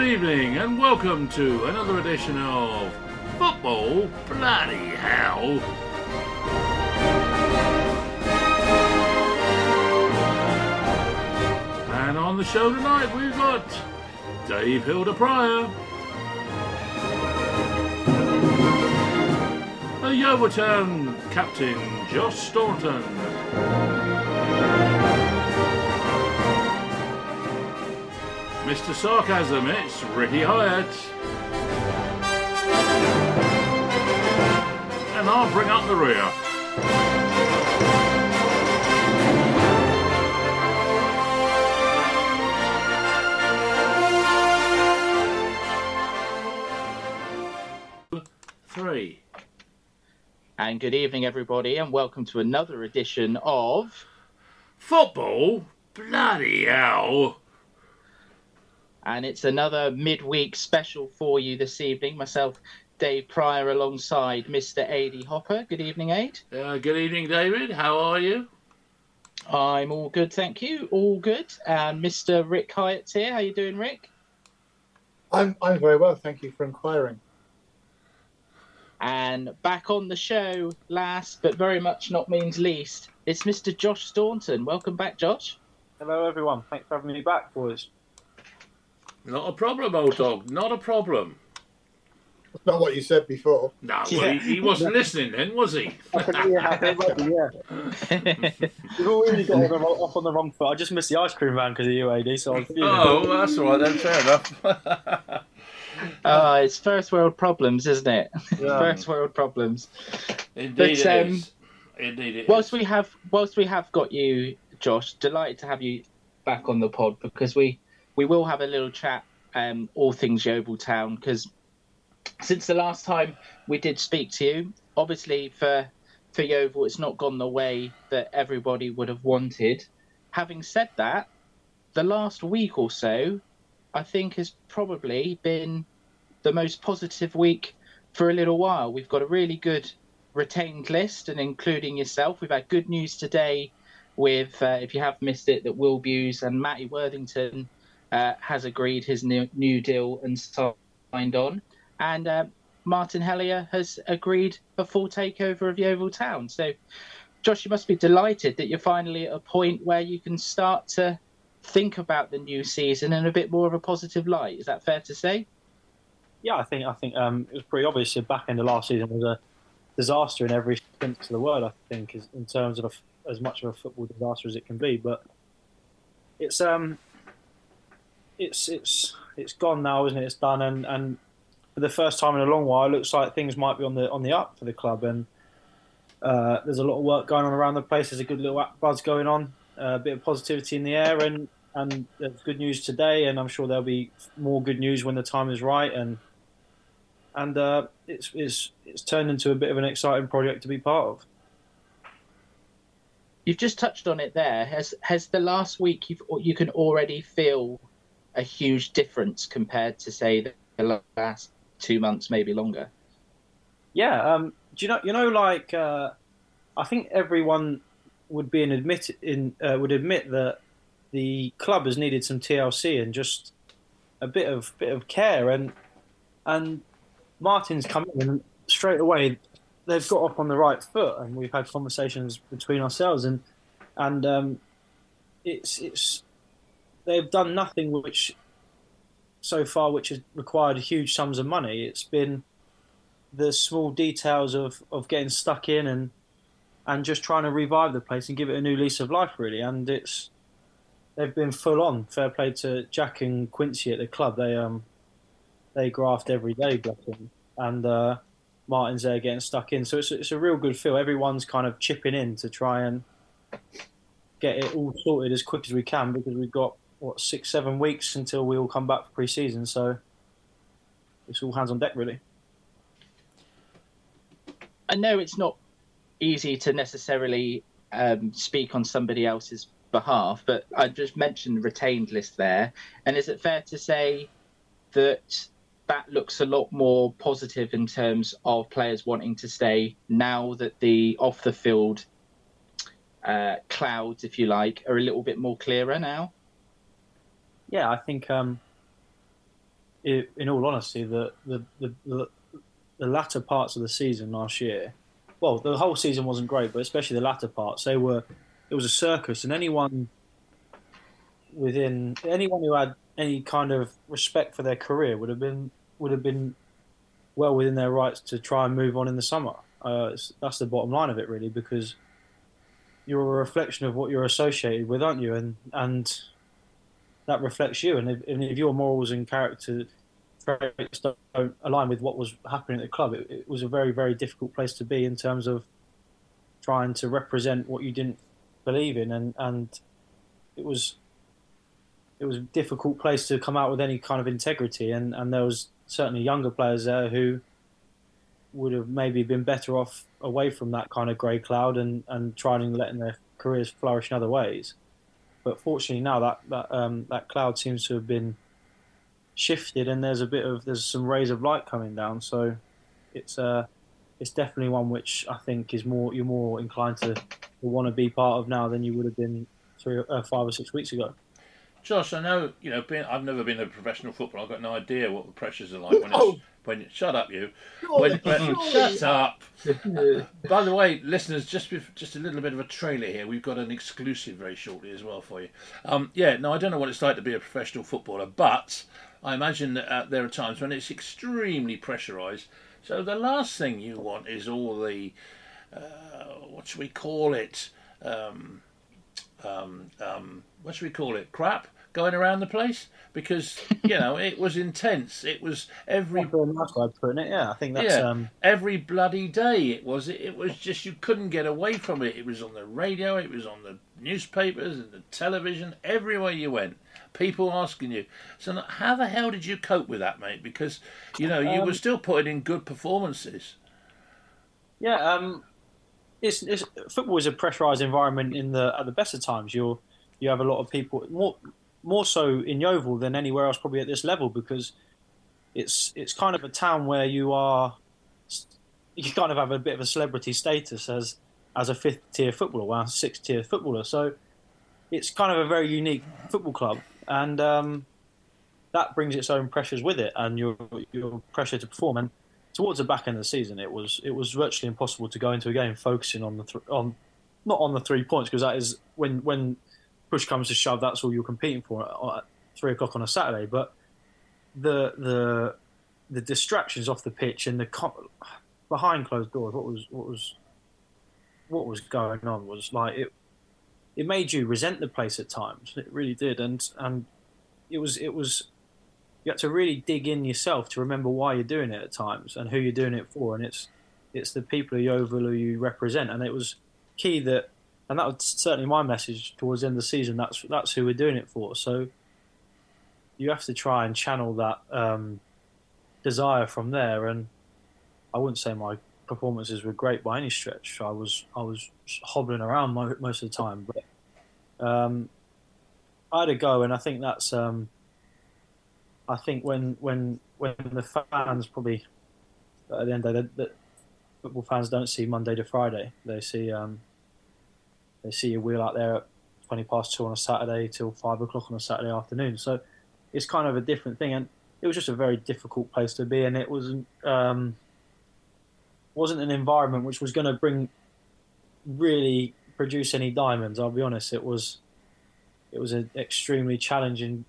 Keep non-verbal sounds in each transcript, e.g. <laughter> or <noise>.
Good evening and welcome to another edition of Football Bloody Hell. And on the show tonight we've got Dave Hilda Pryor, a Yeovil Town captain Josh Staunton. Mr. Sarcasm, it's Ricky Hyatt. And I'll bring up the rear. Three. And good evening, everybody, and welcome to another edition of. Football? Bloody hell. And it's another midweek special for you this evening. Myself, Dave Pryor, alongside Mr. Ady Hopper. Good evening, Aid. Uh, good evening, David. How are you? I'm all good, thank you. All good. And Mr. Rick Hyatt's here. How you doing, Rick? I'm I'm very well, thank you for inquiring. And back on the show, last but very much not means least, it's Mr. Josh Staunton. Welcome back, Josh. Hello, everyone. Thanks for having me back, boys. Not a problem, old dog. Not a problem. That's not what you said before. No, well, he, he wasn't listening then, was he? <laughs> yeah, yeah. <laughs> We've all really got on the, off on the wrong foot. I just missed the ice cream van because of you, AD. So I was feeling Oh, well, that's all right then. Fair enough. Oh, <laughs> it's first world problems, isn't it? Yeah. first world problems. Indeed, But, it um, is. Indeed, it whilst is. we have whilst we have got you josh delighted to have you back on the pod because we we will have a little chat um all things yeovil town because since the last time we did speak to you obviously for for yeovil it's not gone the way that everybody would have wanted having said that the last week or so i think has probably been the most positive week for a little while we've got a really good retained list and including yourself. We've had good news today with, uh, if you have missed it, that Will Buse and Matty Worthington uh, has agreed his new, new deal and signed on. And uh, Martin Hellier has agreed a full takeover of Yeovil Town. So, Josh, you must be delighted that you're finally at a point where you can start to think about the new season in a bit more of a positive light. Is that fair to say? Yeah, I think I think um, it was pretty obvious. The back end of last season was a disaster in every sense of the word. I think, in terms of a as much of a football disaster as it can be. But it's um, it's it's it's gone now, isn't it? It's done, and and for the first time in a long while, it looks like things might be on the on the up for the club. And uh, there's a lot of work going on around the place. There's a good little buzz going on, uh, a bit of positivity in the air, and and there's good news today. And I'm sure there'll be more good news when the time is right. And and uh, it's, it's it's turned into a bit of an exciting project to be part of. You've just touched on it there. Has has the last week you've you can already feel a huge difference compared to say the- last two months, maybe longer? Yeah, um, do you know you know like uh, I think everyone would be an admit in uh, would admit that the club has needed some TLC and just a bit of bit of care and and Martin's come in and straight away they've got off on the right foot and we've had conversations between ourselves and and um, it's it's they've done nothing which so far which has required huge sums of money. It's been the small details of, of getting stuck in and and just trying to revive the place and give it a new lease of life really. And it's they've been full on. Fair play to Jack and Quincy at the club. They um they graft every day bless them and uh, Martin's there getting stuck in. So it's, it's a real good feel. Everyone's kind of chipping in to try and get it all sorted as quick as we can because we've got what six seven weeks until we all come back for pre-season so it's all hands on deck really I know it's not easy to necessarily um, speak on somebody else's behalf, but I just mentioned the retained list there, and is it fair to say that that looks a lot more positive in terms of players wanting to stay now that the off the field uh, clouds, if you like, are a little bit more clearer now? Yeah, I think um, in all honesty, the the, the the the latter parts of the season last year, well, the whole season wasn't great, but especially the latter parts, they were. It was a circus, and anyone within anyone who had any kind of respect for their career would have been would have been well within their rights to try and move on in the summer. Uh, that's the bottom line of it, really, because you're a reflection of what you're associated with, aren't you? And and that reflects you. And if, and if your morals and character traits don't align with what was happening at the club, it, it was a very very difficult place to be in terms of trying to represent what you didn't believe in, and and it was it was a difficult place to come out with any kind of integrity, and, and there was certainly younger players there who would have maybe been better off away from that kind of grey cloud and, and trying and letting their careers flourish in other ways. But fortunately now that that um, that cloud seems to have been shifted, and there's a bit of there's some rays of light coming down. So it's uh it's definitely one which I think is more you're more inclined to, to want to be part of now than you would have been three, uh, five or six weeks ago. Josh, I know you know. Being, I've never been a professional footballer. I've got no idea what the pressures are like when it's oh. When. Shut up, you. When, when, shut up. <laughs> By the way, listeners, just just a little bit of a trailer here. We've got an exclusive very shortly as well for you. Um, yeah, no, I don't know what it's like to be a professional footballer, but I imagine that uh, there are times when it's extremely pressurised. So the last thing you want is all the uh, what should we call it? Um, um, um, what should we call it? Crap going around the place because you know it was intense. It was every nice way of putting it. Yeah, I think that's yeah, um... every bloody day. It was. It was just you couldn't get away from it. It was on the radio. It was on the newspapers and the television. Everywhere you went, people asking you. So how the hell did you cope with that, mate? Because you know you um, were still putting in good performances. Yeah, um, it's, it's football is a pressurised environment in the at the best of times. You're you have a lot of people more more so in Yeovil than anywhere else probably at this level because it's it's kind of a town where you are you kind of have a bit of a celebrity status as as a fifth tier footballer, well, sixth tier footballer. So it's kind of a very unique football club, and um, that brings its own pressures with it, and your your pressure to perform. And towards the back end of the season, it was it was virtually impossible to go into a game focusing on the th- on not on the three points because that is when when push comes to shove, that's all you're competing for at three o'clock on a Saturday. But the the the distractions off the pitch and the behind closed doors, what was what was what was going on was like it. It made you resent the place at times. It really did, and and it was it was you had to really dig in yourself to remember why you're doing it at times and who you're doing it for. And it's it's the people of Yeovil who you represent. And it was key that, and that was certainly my message towards the end of the season. That's that's who we're doing it for. So you have to try and channel that um, desire from there. And I wouldn't say my performances were great by any stretch. I was I was hobbling around most of the time, but um, I had a go, and I think that's. Um, I think when when when the fans probably at the end of the day, football fans don't see Monday to Friday. They see um, they see a wheel out there at twenty past two on a Saturday till five o'clock on a Saturday afternoon. So it's kind of a different thing, and it was just a very difficult place to be, and it wasn't um, wasn't an environment which was going to bring really produce any diamonds. I'll be honest, it was it was an extremely challenging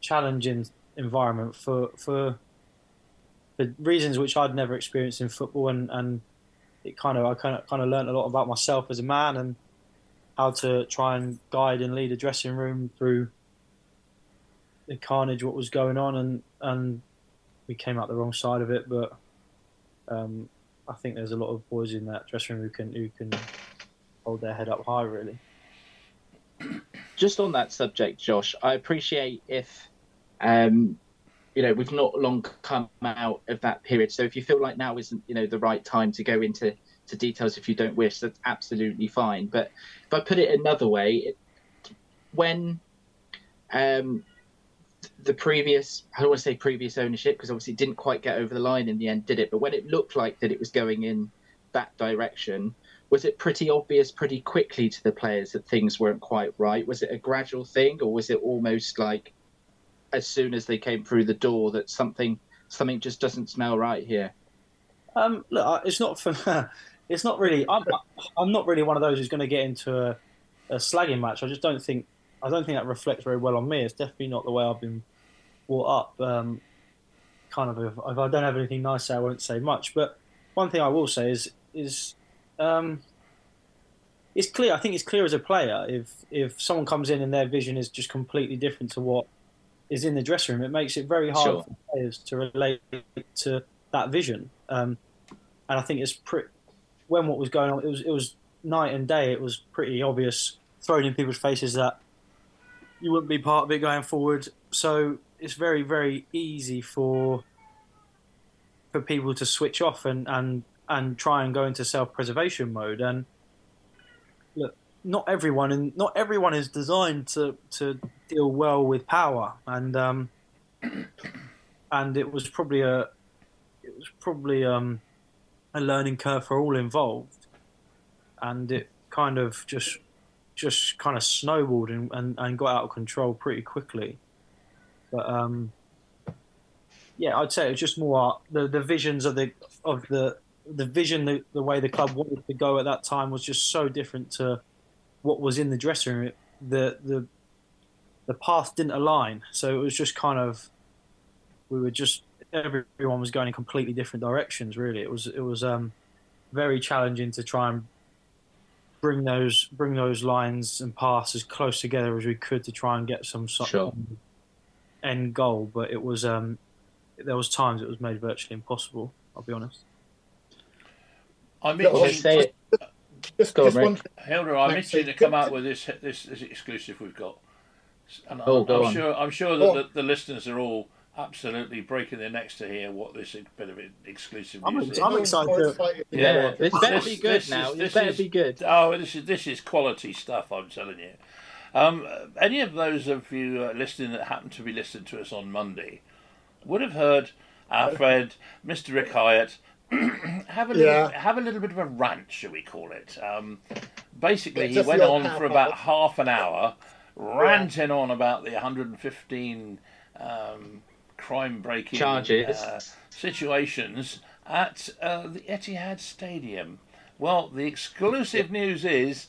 challenging environment for for the reasons which I'd never experienced in football, and, and it kind of I kind of kind of learned a lot about myself as a man and how to try and guide and lead a dressing room through the carnage, what was going on, and and we came out the wrong side of it. But um, I think there's a lot of boys in that dressing room who can who can hold their head up high, really. <clears throat> Just on that subject, Josh, I appreciate if um, you know, we've not long come out of that period. So if you feel like now isn't, you know, the right time to go into to details if you don't wish, that's absolutely fine. But if I put it another way, it, when um, the previous, I don't want to say previous ownership because obviously it didn't quite get over the line in the end, did it? But when it looked like that it was going in that direction, was it pretty obvious pretty quickly to the players that things weren't quite right? Was it a gradual thing or was it almost like as soon as they came through the door that something something just doesn't smell right here? Um, look, it's not for. <laughs> it's not really. I'm. I'm not really one of those who's going to get into a, a slagging match. I just don't think. I don't think that reflects very well on me. It's definitely not the way I've been brought up. Um, kind of. If, if I don't have anything nice to say, I won't say much. But one thing I will say is is um, it's clear. I think it's clear as a player if if someone comes in and their vision is just completely different to what is in the dressing room, it makes it very hard Sure. for players to relate to that vision. Um, and I think it's pretty. When what was going on, it was it was night and day. It was pretty obvious, thrown in people's faces that you wouldn't be part of it going forward. So it's very very easy for for people to switch off and and and try and go into self preservation mode. And look, not everyone and not everyone is designed to to deal well with power. And um, and it was probably a it was probably um, a learning curve for all involved. And it kind of just just kind of snowballed and, and, and got out of control pretty quickly. But um, yeah, I'd say it was just more the, the visions of the of the the vision the, the way the club wanted to go at that time was just so different to what was in the dressing room. It, the the the path didn't align, so it was just kind of we were just everyone was going in completely different directions. Really, it was it was um, very challenging to try and bring those bring those lines and paths as close together as we could to try and get some sort Sure. of end goal. But it was um, there was times it was made virtually impossible. I'll be honest. I'm Yeah, well, Just say it. Just, Go on, just Rick. one Hilda, I'm Next itching to come out with this this, this exclusive we've got. And Oh, I'm, go I'm on. sure I'm sure that on. the, the listeners are all absolutely breaking their necks to hear what this bit of exclusive I'm news is. I'm excited. more excited than Yeah. you Yeah, are. this better be good this now. is- This this better is- be good. Oh, this is this is quality stuff. I'm telling you. Um, any of those of you uh, listening that happen to be listening to us on Monday would have heard our friend Mr. Rick Hyatt <clears throat> have a little, Yeah. have a little bit of a rant, shall we call it? Um, basically, he went on for about half an hour, ranting on about the 115 um, crime-breaking Charges. uh, situations at uh, the Etihad Stadium. Well, the exclusive news is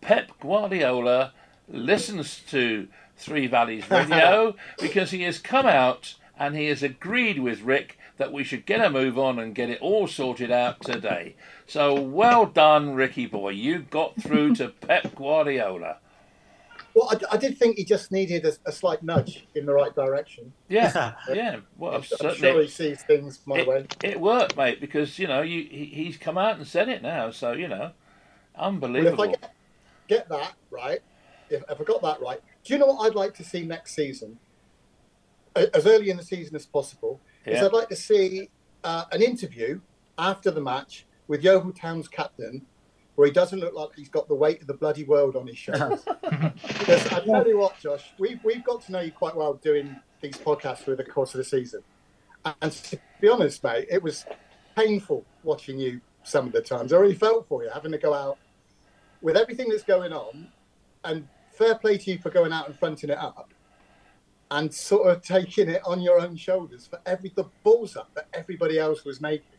Pep Guardiola listens to Three Valleys Radio <laughs> because he has come out and he has agreed with Rick that we should get a move on and get it all sorted out today. So well done, Ricky boy. You got through to <laughs> Pep Guardiola. Well, I, I did think he just needed a, a slight nudge in the right direction. Yeah, yeah. Well, I'm, certainly. sure he sees things my way. it, it worked, mate, because you know you he, he's come out and said it now. So you know, Well, if. I get, get that right, if, if I got that right, do you know what I'd like to see next season? As early in the season as possible, is I'd like to see uh, an interview after the match with Yeovil Town's captain, where he doesn't look like he's got the weight of the bloody world on his <laughs> shoulders. because I tell you what, Josh, we've we've got to know you quite well doing these podcasts through the course of the season, and to be honest, mate, it was painful watching you some of the times. I really felt for you having to go out with everything that's going on, and fair play to you for going out and fronting it up, and sort of taking it on your own shoulders for every the balls up that everybody else was making,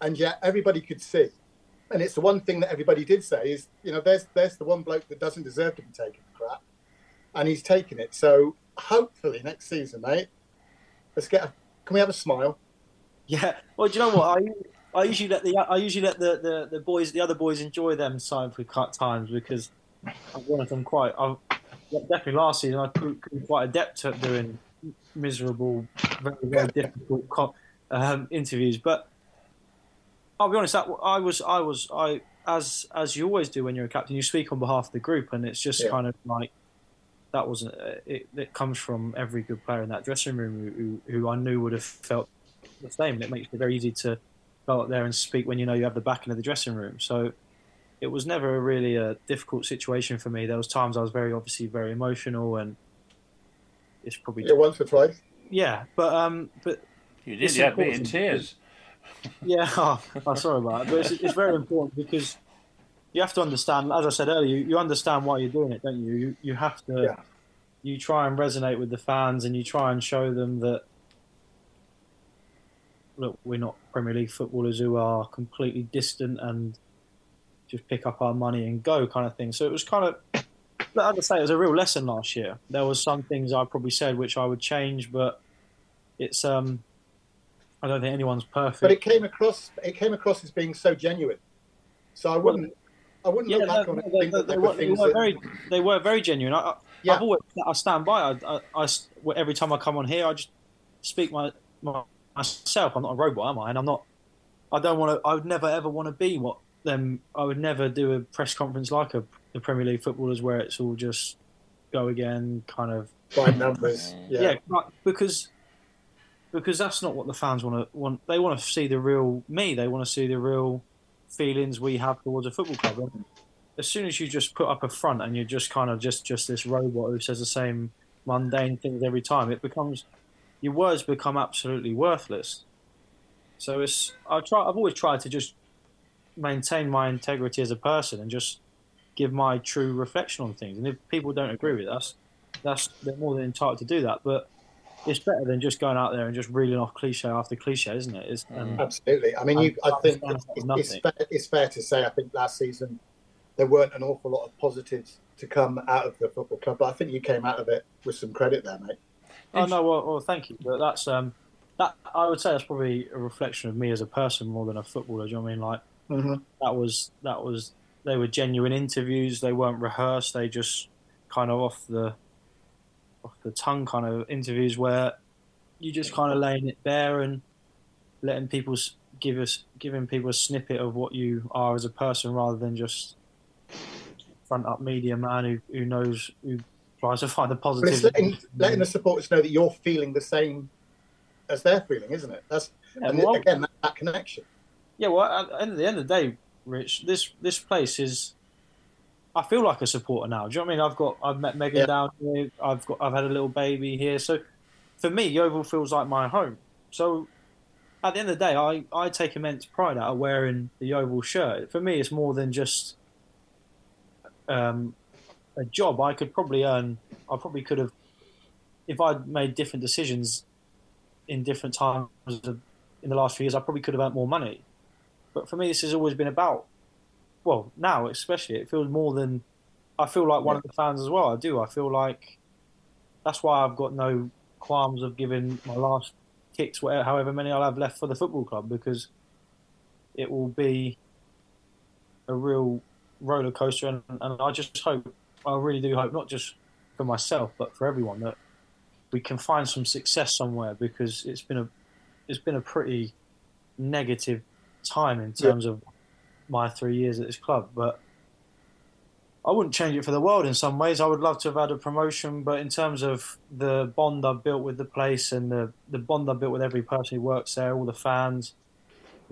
and yet everybody could see. And it's the one thing that everybody did say is, you know, there's there's the one bloke that doesn't deserve to be taking crap, and he's taking it. So hopefully next season, mate, let's get. A, can we have a smile? Yeah. Well, do you know what? I, I usually let the I usually let the, the, the boys the other boys enjoy them time for cut times because I've one of them quite. I've, definitely last season I proved quite adept at doing miserable, very very difficult um, interviews. But I'll be honest, that I was I was I as as you always do when you're a captain, you speak on behalf of the group, and it's just Yeah. kind of like that wasn't it, it comes from every good player in that dressing room who, who, who I knew would have felt the same. And it makes it very easy to go out there and speak when you know you have the backing of the dressing room. So it was never really a difficult situation for me. There was times I was very obviously very emotional, and it's probably Yeah, once or twice. yeah. But um, but you did. it's You had me in important. tears. Yeah, <laughs> oh, oh, sorry about it. But it's, it's very important because you have to understand. As I said earlier, you, you understand why you're doing it, don't you? You you have to Yeah. you try and resonate with the fans and you try and show them that look, we're not Premier League footballers who are completely distant and just pick up our money and go kind of thing. So it was kind of, I would say, it was a real lesson last year. There was some things I probably said which I would change, but it's um, I don't think anyone's perfect. But it came across, it came across as being so genuine. So I wouldn't, I wouldn't yeah, look back on it. They, they, they, were, they, were very, they were very genuine. I, yeah. I've always, I stand by. I, I, I, every time I come on here, I just speak my, my myself. I'm not a robot, am I? And I'm not. I don't want to. I would never ever want to be what them. I would never do a press conference like a the Premier League footballers where it's all just go again, kind of by numbers. Yeah, yeah because because that's not what the fans want to want. They want to see the real me. They want to see the real feelings we have towards a football club. And as soon as you just put up a front and you're just kind of just just this robot who says the same mundane things every time, it becomes your words become absolutely worthless. So it's I try. I've always tried to just maintain my integrity as a person and just give my true reflection on things. And if people don't agree with us, that's they're more than entitled to do that. But it's better than just going out there and just reeling off cliche after cliche, isn't it? It's, um, Absolutely. I mean, you, I think it's, it's, fair, it's, fair, to say. I think last season there weren't an awful lot of positives to come out of the football club, but I think you came out of it with some credit there, mate. Oh no, well, well thank you. But that's um, that I would say that's probably a reflection of me as a person more than a footballer. Do you know what I mean? Like mm-hmm. that was that was they were genuine interviews. They weren't rehearsed. They just kind of off the off the tongue kind of interviews where you just kind of laying it bare and letting people give us giving people a snippet of what you are as a person rather than just front up media man who, who knows who tries to <laughs> find the positive. But it's letting, letting the supporters know that you're feeling the same as they're feeling, isn't it? That's yeah, and well, again that, that, connection. Yeah, well, at, at the end of the day, Rich, this this place is. I feel like a supporter now. Do you know what I mean? I've got I've met Megan yeah. down here. I've got I've had a little baby here. So for me, Yeovil feels like my home. So at the end of the day, I, I take immense pride out of wearing the Yeovil shirt. For me, it's more than just um, a job. I could probably earn. I probably could have, if I'd made different decisions in different times of, in the last few years, I probably could have earned more money. But for me, this has always been about. Well, now especially, it feels more than. I feel like one yeah. of the fans as well. I do. I feel like that's why I've got no qualms of giving my last kicks, whatever, however many I'll have left for the football club, because it will be a real roller coaster, and, and I just hope, I really do hope, not just for myself, but for everyone, that we can find some success somewhere, because it's been a, it's been a pretty negative time in terms yeah. of my three years at this club, but I wouldn't change it for the world in some ways. I would love to have had a promotion, but in terms of the bond I've built with the place and the, the bond I've built with every person who works there, all the fans,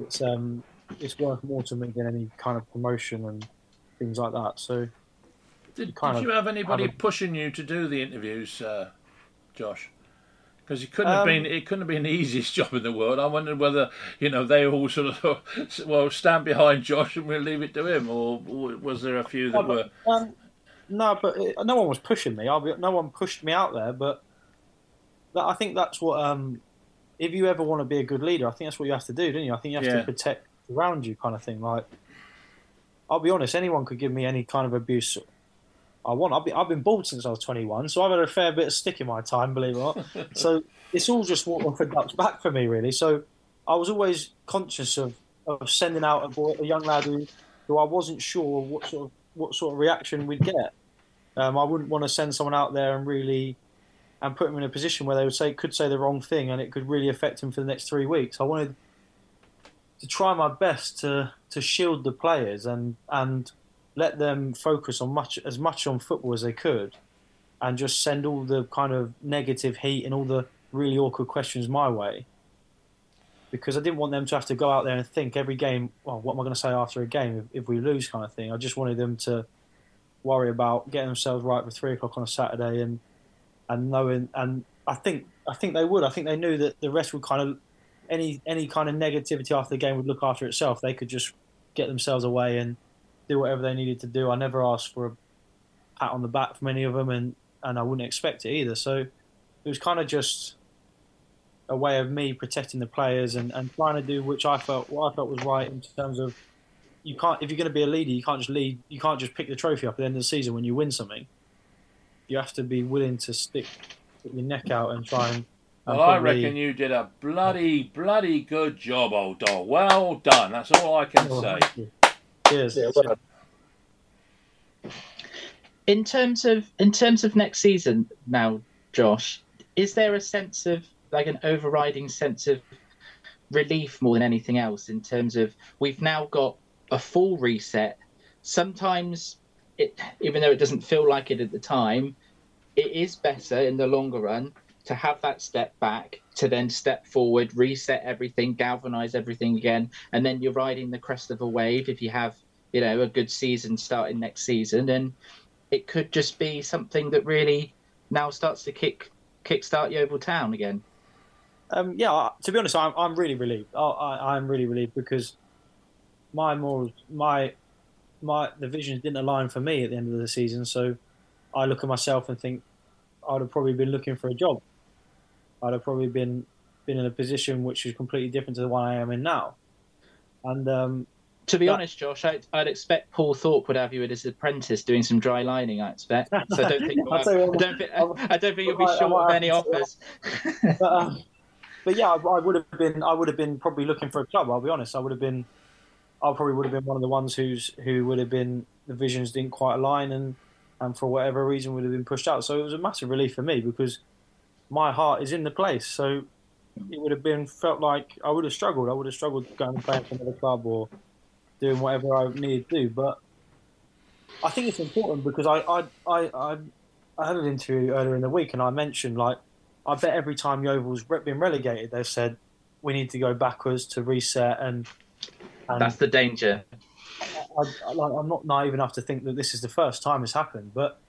it's um it's worth more to me than any kind of promotion and things like that. So, did, did you have anybody have a, pushing you to do the interviews, uh, Josh? Because it couldn't have been um, it couldn't have been the easiest <laughs> job in the world. I wondered whether you know they all sort of <laughs> well stand behind Josh and we'll leave it to him, or, or was there a few that were? Um, no, but it, no one was pushing me. Be, no one pushed me out there, but that, I think that's what. Um, if you ever want to be a good leader, I think that's what you have to do, don't you? I think you have yeah. to protect around you, kind of thing. Like, I'll be honest, anyone could give me any kind of abuse I want. I've been, I've been bald since I was 21, so I've had a fair bit of stick in my time, believe it or not. <laughs> so it's all just off a duck's back for me, really. So I was always conscious of, of sending out a, boy, a young lad who, who I wasn't sure what sort of what sort of reaction we'd get. Um, I wouldn't want to send someone out there and really and put him in a position where they would say could say the wrong thing and it could really affect him for the next three weeks. I wanted to try my best to to shield the players and and let them focus on much as much on football as they could, and just send all the kind of negative heat and all the really awkward questions my way. Because I didn't want them to have to go out there and think every game, well, what am I going to say after a game if, if we lose, kind of thing. I just wanted them to worry about getting themselves right for three o'clock on a Saturday and and knowing and I think I think they would. I think they knew that the rest would kind of any any kind of negativity after the game would look after itself. They could just get themselves away and do whatever they needed to do. I never asked for a pat on the back from any of them, and and I wouldn't expect it either. So it was kind of just a way of me protecting the players and, and trying to do which I felt what I felt was right in terms of you can't if you're going to be a leader you can't just lead you can't just pick the trophy up at the end of the season when you win something. You have to be willing to stick, stick your neck out and try and. Well, I reckon you did a bloody, bloody good job, old dog. Well done. That's all I can oh, say. Cheers. Yeah, well in terms of in terms of next season now, Josh, is there a sense of like an overriding sense of relief more than anything else in terms of we've now got a full reset. Sometimes it even though it doesn't feel like it at the time, it is better in the longer run to have that step back to then step forward, reset everything, galvanize everything again, and then you're riding the crest of a wave if you have, you know, a good season starting next season. And it could just be something that really now starts to kick kickstart Yeovil Town again. Um, yeah, to be honest, I'm, I'm really relieved. I, am really relieved because my morals, my my the visions didn't align for me at the end of the season. So I look at myself and think I'd have probably been looking for a job. I'd have probably been been in a position which is completely different to the one I am in now. And um, to be but, honest, Josh, I'd, I'd, expect Paul Thorpe would have you as an apprentice doing some dry lining. I expect. <laughs> So I don't think you'll have, I don't think, I don't think you'll be short of any offers. <laughs> but, um, but, yeah, I, I, would have been. I would have been probably looking for a club. I'll be honest. I would have been. I probably would have been one of the ones who's who would have been the visions didn't quite align and and for whatever reason would have been pushed out. So it was a massive relief for me because my heart is in the place. So it would have been felt like I would have struggled. I would have struggled going to play for another club or doing whatever I needed to do. But I think it's important because I I, I, I, I had an interview earlier in the week and I mentioned like I bet every time Yeovil's been relegated, they've said we need to go backwards to reset and. and That's the danger. I, am not naive enough to think that this is the first time it's happened, but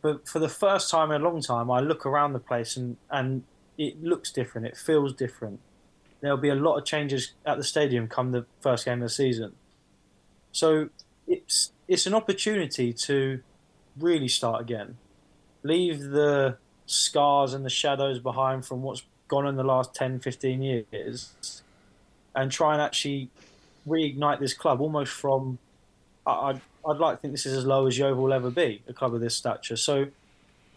but for the first time in a long time, I look around the place and and it looks different. It feels different. There'll be a lot of changes at the stadium come the first game of the season. So it's it's an opportunity to really start again. Leave the scars and the shadows behind from what's gone in the last 10, 15 years and try and actually reignite this club almost from. I'd, I'd like to think this is as low as Yeovil will ever be, a club of this stature. So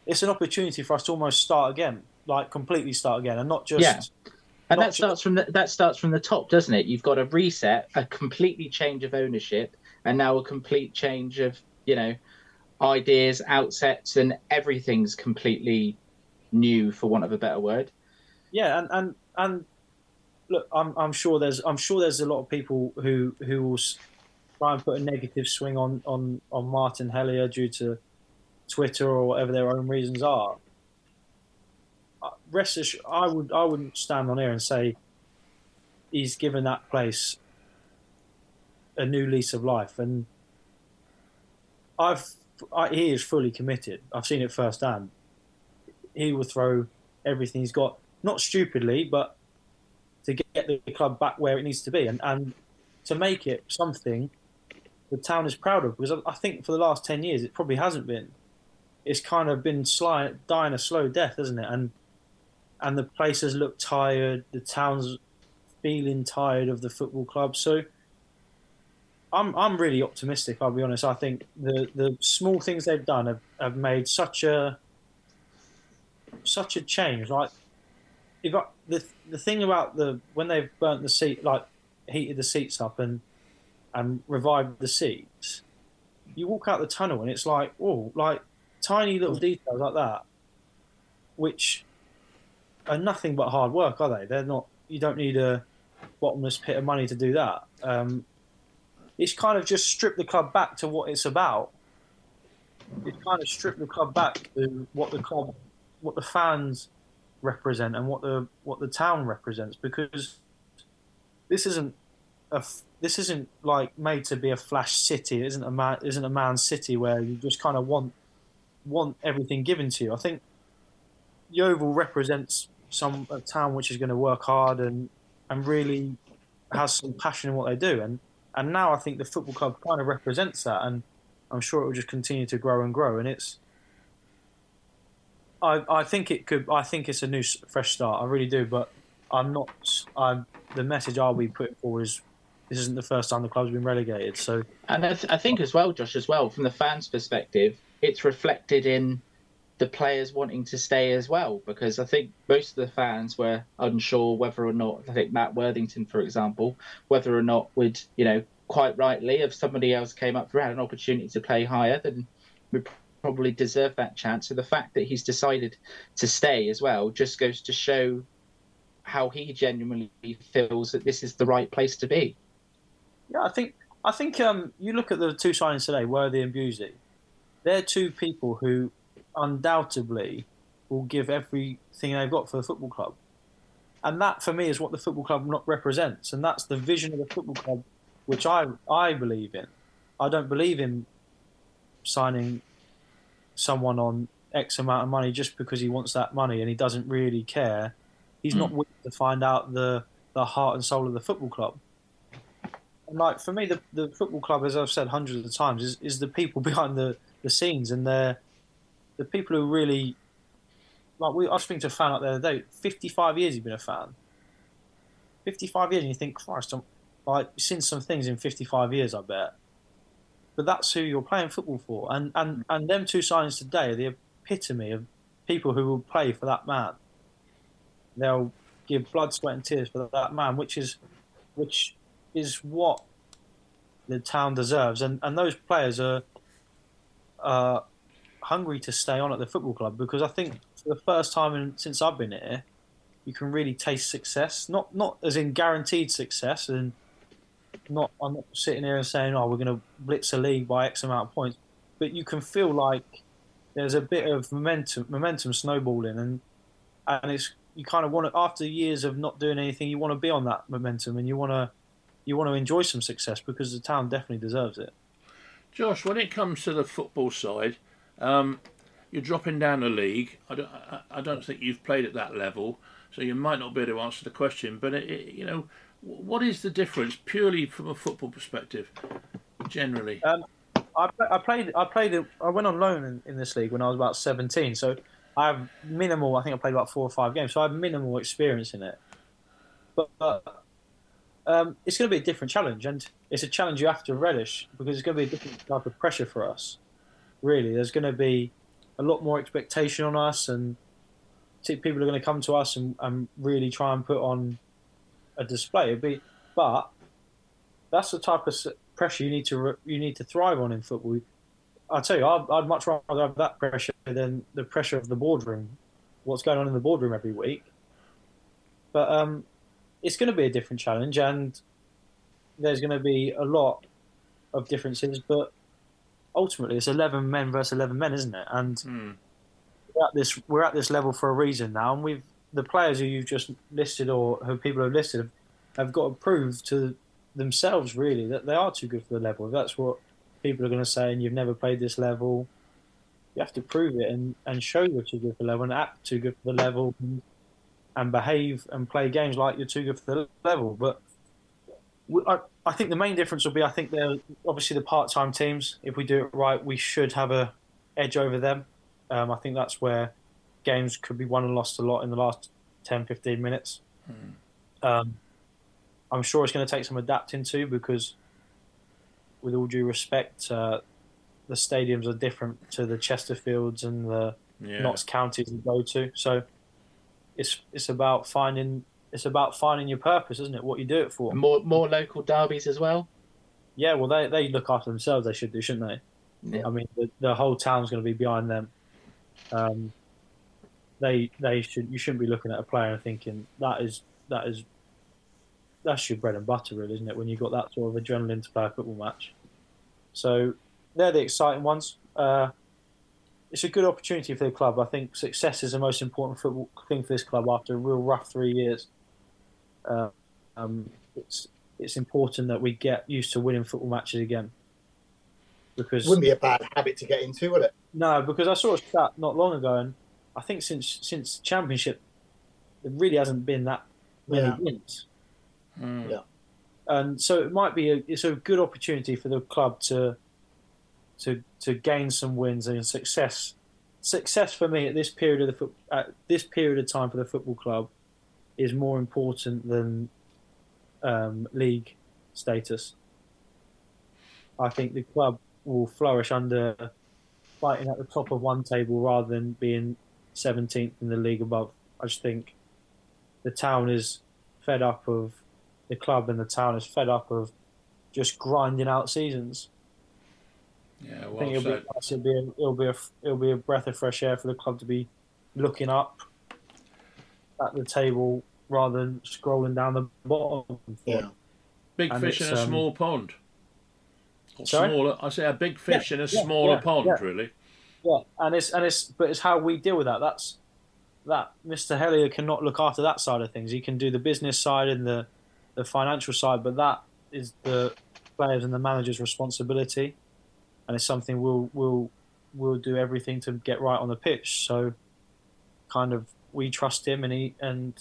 it's an opportunity for us to almost start again, like completely start again, and not just. Yeah. And that starts from the, that starts from the top, doesn't it? You've got a reset, a completely change of ownership, and now a complete change of you know ideas, outsets, and everything's completely new, for want of a better word. Yeah, and and and look, I'm I'm sure there's I'm sure there's a lot of people who who will try and put a negative swing on on on Martin Hellier due to Twitter or whatever their own reasons are uh, rest assured, I would I wouldn't stand on here and say he's given that place a new lease of life, and I've I, he is fully committed. I've seen it firsthand. He will throw everything he's got, not stupidly, but to get the club back where it needs to be, and and to make it something the town is proud of. Because I think for the last ten years, it probably hasn't been. It's kind of been sly, dying a slow death, hasn't it? And and the places look tired. The town's feeling tired of the football club. So I'm I'm really optimistic. I'll be honest. I think the the small things they've done have, have made such a such a change. Like if I, the the thing about the when they've burnt the seat, like heated the seats up and and revived the seats, you walk out the tunnel and it's like oh, like tiny little details like that, which are nothing but hard work, are they? They're not. You don't need a bottomless pit of money to do that. Um, it's kind of just strip the club back to what it's about. It's kind of strip the club back to what the club, what the fans represent, and what the what the town represents. Because this isn't a this isn't like made to be a flash city. It isn't a man isn't a man city where you just kind of want want everything given to you. I think Yeovil represents some a town which is going to work hard and and really has some passion in what they do. And and now I think the football club kind of represents that, and I'm sure it will just continue to grow and grow. And it's I, I think it could. I think it's a new fresh start. I really do, but I'm not. I'm the message I'll be putting forward is this isn't the first time the club's been relegated. So, and I, th- I think as well, Josh, as well from the fans' perspective, it's reflected in the players wanting to stay as well because I think most of the fans were unsure whether or not I think Matt Worthington, for example, whether or not would you know quite rightly if somebody else came up who had an opportunity to play higher, then we probably deserve that chance. So the fact that he's decided to stay as well just goes to show how he genuinely feels that this is the right place to be. Yeah, I think I think um, you look at the two signings today, Worthy and Busey. They're two people who undoubtedly will give everything they've got for the football club, and that for me is what the football club not represents, and that's the vision of the football club, which I I believe in. I don't believe in signing someone on X amount of money just because he wants that money and he doesn't really care. He's mm. not willing to find out the the heart and soul of the football club. And like for me, the the football club, as I've said hundreds of times, is, is the people <laughs> behind the, the scenes and they're the people who really like. We I was speaking to a fan out there the day. Fifty five years he's been a fan. Fifty five years, and you think, Christ, I'm, like seen some things in fifty five years. I bet. But that's who you're playing football for, and and and them two signings today are the epitome of people who will play for that man. They'll give blood, sweat, and tears for that man, which is which is what the town deserves, and and those players are uh, hungry to stay on at the football club because I think for the first time in, since I've been here, you can really taste success. Not not as in guaranteed success, and not I'm not sitting here and saying, "Oh, we're going to blitz a league by X amount of points," but you can feel like there's a bit of momentum momentum snowballing, and and it's you kind of want to after years of not doing anything, you want to be on that momentum, and you want to you want to enjoy some success because the town definitely deserves it. Josh, when it comes to the football side, um, you're dropping down a league. I don't, I, I, don't think you've played at that level, so you might not be able to answer the question. But it, it, you know, what is the difference purely from a football perspective, generally? Um, I, I, played. I played. I went on loan in, in, this league when I was about 17. So I have minimal. I think I played about four or five games. So I have minimal experience in it. But, but um, it's going to be a different challenge, and it's a challenge you have to relish because it's going to be a different type of pressure for us. Really, there's going to be a lot more expectation on us, and people are going to come to us and, and really try and put on a display. Be, but that's the type of pressure you need to you need to thrive on in football. I tell you, I'd, I'd much rather have that pressure than the pressure of the boardroom. What's going on in the boardroom every week? But um, it's going to be a different challenge, and there's going to be a lot of differences. But ultimately, it's eleven men versus eleven men, isn't it? And mm. we're at this we're at this level for a reason now, and we've the players who you've just listed or who people have listed have, have got to prove to themselves really that they are too good for the level. If that's what people are going to say, and you've never played this level, you have to prove it and, and show you're too good for the level and act too good for the level and, and behave and play games like you're too good for the level. But I, I think the main difference will be I think they're obviously the part time teams. If we do it right, we should have a edge over them. Um, I think that's where games could be won and lost a lot in the last 10, 15 minutes. Mm. Um, I'm sure it's going to take some adapting to because, with all due respect, uh, the stadiums are different to the Chesterfields and the yeah. Notts counties you go to. So it's it's about finding it's about finding your purpose, isn't it? What you do it for. More more local derbies as well. Yeah, well they they look after themselves. They should do, shouldn't they? Yeah. I mean, the, the whole town's going to be behind them. Um, they they should you shouldn't be looking at a player and thinking that is that is that's your bread and butter, really, isn't it? When you've got that sort of adrenaline to play a football match. So they're the exciting ones. Uh, it's a good opportunity for the club. I think success is the most important football thing for this club after a real rough three years. Uh, um, it's it's important that we get used to winning football matches again. Because wouldn't be a bad habit to get into, would it? No, because I saw a stat not long ago, and I think since since championship, there really hasn't been that many yeah. wins. Mm. Yeah. And so it might be a, it's a good opportunity for the club to to to gain some wins and success success for me at this period of the at this period of time for the football club is more important than um, league status. I think the club will flourish under fighting at the top of one table rather than being 17th in the league above. I just think the town is fed up of the club and the town is fed up of just grinding out seasons. Yeah, well I think it'll be, it'll be, a, it'll be a it'll be a breath of fresh air for the club to be looking up at the table rather than scrolling down the bottom. Yeah. Big And fish in a um, small pond. Or Sorry? Smaller. I say a big fish Yeah, in a yeah, smaller yeah, pond, yeah. really. Yeah, and it's and it's but it's how we deal with that. That's that Mr. Hellier cannot look after that side of things. He can do the business side and the the financial side, but that is the players and the manager's responsibility, and it's something we'll we'll we'll do everything to get right on the pitch. So, kind of, we trust him, and he and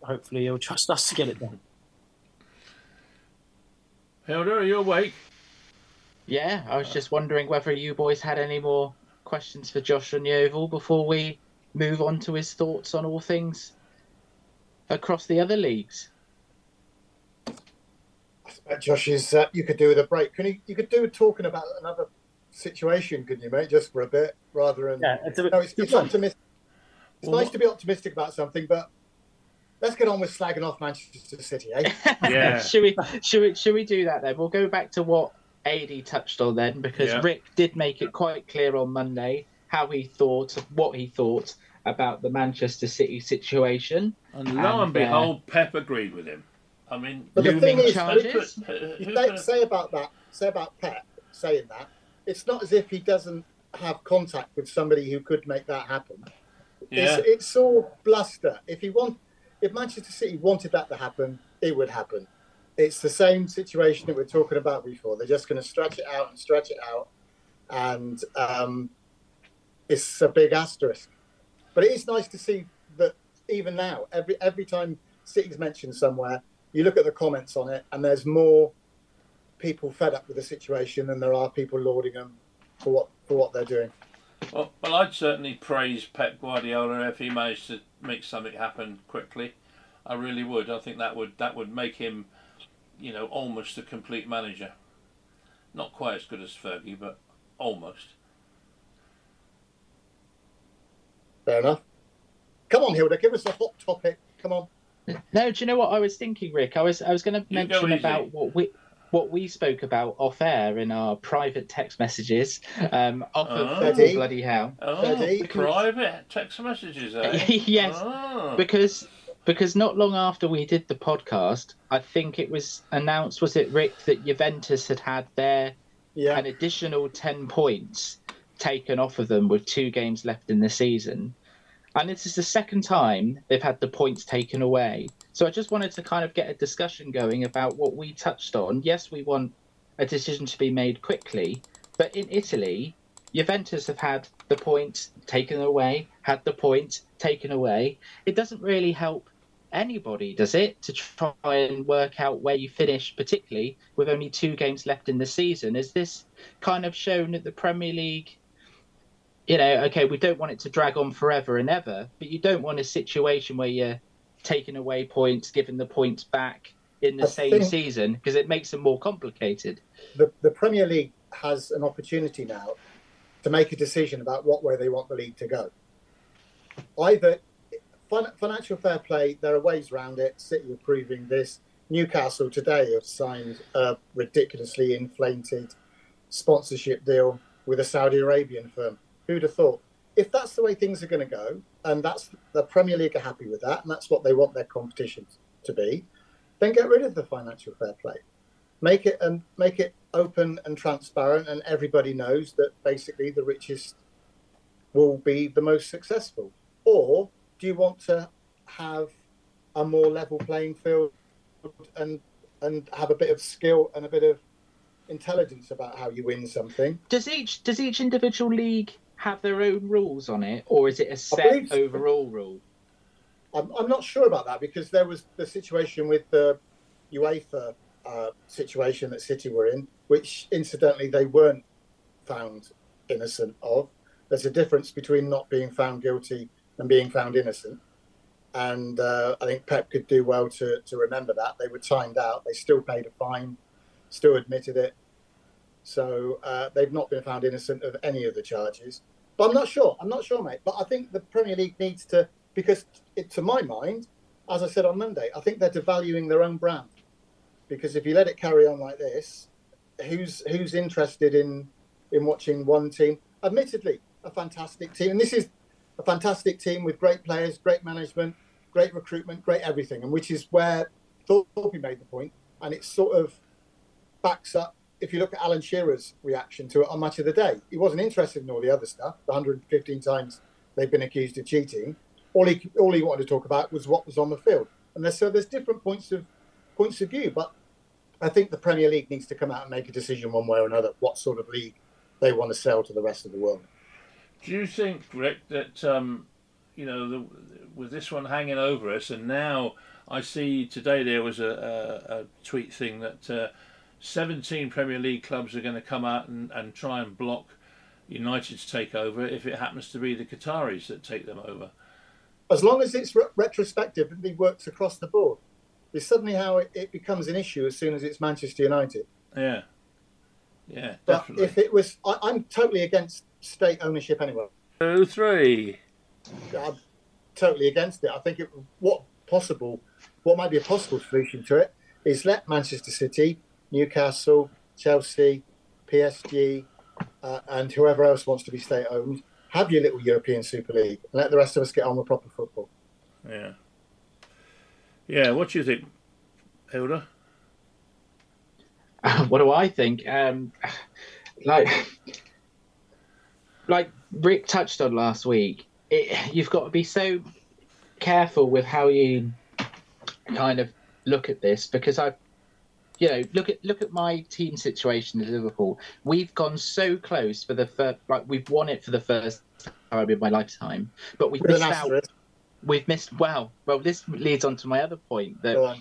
hopefully he'll trust us to get it done. Hilda, are you awake? Yeah, I was just wondering whether you boys had any more questions for Josh and Yeovil before we move on to his thoughts on all things across the other leagues. I suspect Josh is. Uh, you could do with a break. Can you? You could do talking about another situation, couldn't you, mate? Just for a bit, rather than. Yeah, it's a bit, No, it's, it's optimistic. It's Well, nice to be optimistic about something, but let's get on with slagging off Manchester City, eh? <laughs> Yeah. <laughs> should we should we should we do that then? We'll go back to what AD touched on then, because Yeah. Rick did make it quite clear on Monday how he thought, what he thought about the Manchester City situation. And lo and, And, uh, behold, Pep agreed with him. I mean, But the thing is, charges? who could- who say, could- say about that. Say about Pep saying that. It's not as if he doesn't have contact with somebody who could make that happen. yeah, It's, it's all bluster. If he want, if Manchester City wanted that to happen, it would happen. It's the same situation that we are talking about before. They're just going to stretch it out and stretch it out, and um, it's a big asterisk. But it is nice to see that even now, every every time City's mentioned somewhere, you look at the comments on it, and there's more people fed up with the situation than there are people lauding them for what for what they're doing. Well, well, I'd certainly praise Pep Guardiola if he managed to make something happen quickly. I really would. I think that would that would make him, you know, almost a complete manager. Not quite as good as Fergie, but almost. Fair enough. Come on, Hilda, give us a hot topic. Come on. No, do you know what I was thinking, Rick? I was I was going to mention about what we what we spoke about off air in our private text messages um, off Oh. of Eddie? Bloody Hell. Oh, Fergie? private text messages, eh? <laughs> yes, Oh. because because not long after we did the podcast, I think it was announced, was it Rick, that Juventus had had their Yeah. an additional ten points taken off of them with two games left in the season. And this is the second time they've had the points taken away. So I just wanted to kind of get a discussion going about what we touched on. Yes, we want a decision to be made quickly, but in Italy, Juventus have had the points taken away, had the points taken away. It doesn't really help anybody, does it, to try and work out where you finish, particularly with only two games left in the season? Is this kind of shown that the Premier League, you know, okay, we don't want it to drag on forever and ever, but you don't want a situation where you're taking away points, giving the points back in the I same season because it makes it more complicated. the, the Premier League has an opportunity now to make a decision about what way they want the league to go. Either fin- financial fair play, there are ways around it. City are proving this. Newcastle today have signed a ridiculously inflated sponsorship deal with a Saudi Arabian firm. Who'd have thought? If that's the way things are going to go, and that's the Premier League are happy with that, and that's what they want their competitions to be, then get rid of the financial fair play. Make it and make it open and transparent and everybody knows that basically the richest will be the most successful. Or do you want to have a more level playing field and and have a bit of skill and a bit of intelligence about how you win something? Does each does each individual league have their own rules on it, or is it a set so. overall rule? I'm, I'm not sure about that because there was the situation with the UEFA uh, situation that City were in, which incidentally they weren't found innocent of. there's a difference between not being found guilty and being found innocent. And uh, I think Pep could do well to, to remember that. They were timed out. They still paid a fine, still admitted it. So uh, they've not been found innocent of any of the charges. But I'm not sure. I'm not sure, mate. But I think the Premier League needs to, because it, to my mind, as I said on Monday, I think they're devaluing their own brand. Because if you let it carry on like this, who's who's interested in in watching one team? Admittedly, a fantastic team, and this is a fantastic team with great players, great management, great recruitment, great everything, and which is where Thorpe made the point, and it sort of backs up. If you look at Alan Shearer's reaction to it on Match of the Day, he wasn't interested in all the other stuff. The 115 times they've been accused of cheating. All he all he wanted to talk about was what was on the field, and there's, so there's different points of points of view. But I think the Premier League needs to come out and make a decision one way or another what sort of league they want to sell to the rest of the world. Do you think, Rick, that um, you know, the, with this one hanging over us, and now I see today there was a, a, a tweet thing that uh, 17 Premier League clubs are going to come out and, and try and block United's takeover if it happens to be the Qataris that take them over. As long as it's re- retrospective and it works across the board, it's suddenly how it, it becomes an issue as soon as it's Manchester United. Yeah. Yeah, But definitely. if it was, I, I'm totally against state ownership anyway. Two, three. I'm totally against it. I think it, what possible, what might be a possible solution to it is let Manchester City, Newcastle, Chelsea, PSG, uh, and whoever else wants to be state owned have your little European Super League and let the rest of us get on with proper football. Yeah. Yeah, what do you think, Hilda? <laughs> what do I think? Um, like, like Rick touched on last week, it, you've got to be so careful with how you kind of look at this because I, you know, look at look at my team situation at Liverpool. We've gone so close for the first, like we've won it for the first time in my lifetime, but we've missed out. asterisk, We've missed. Well, well, this leads on to my other point that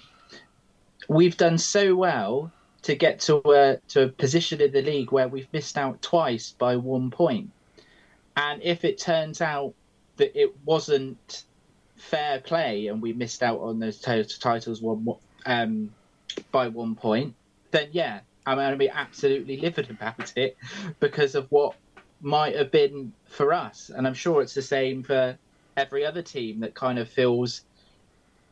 we've done so well to get to a to a position in the league where we've missed out twice by one point. And if it turns out that it wasn't fair play and we missed out on those t- titles one um, by one point, then yeah, I'm going to be absolutely livid about <laughs> it because of what might have been for us. And I'm sure it's the same for every other team that kind of feels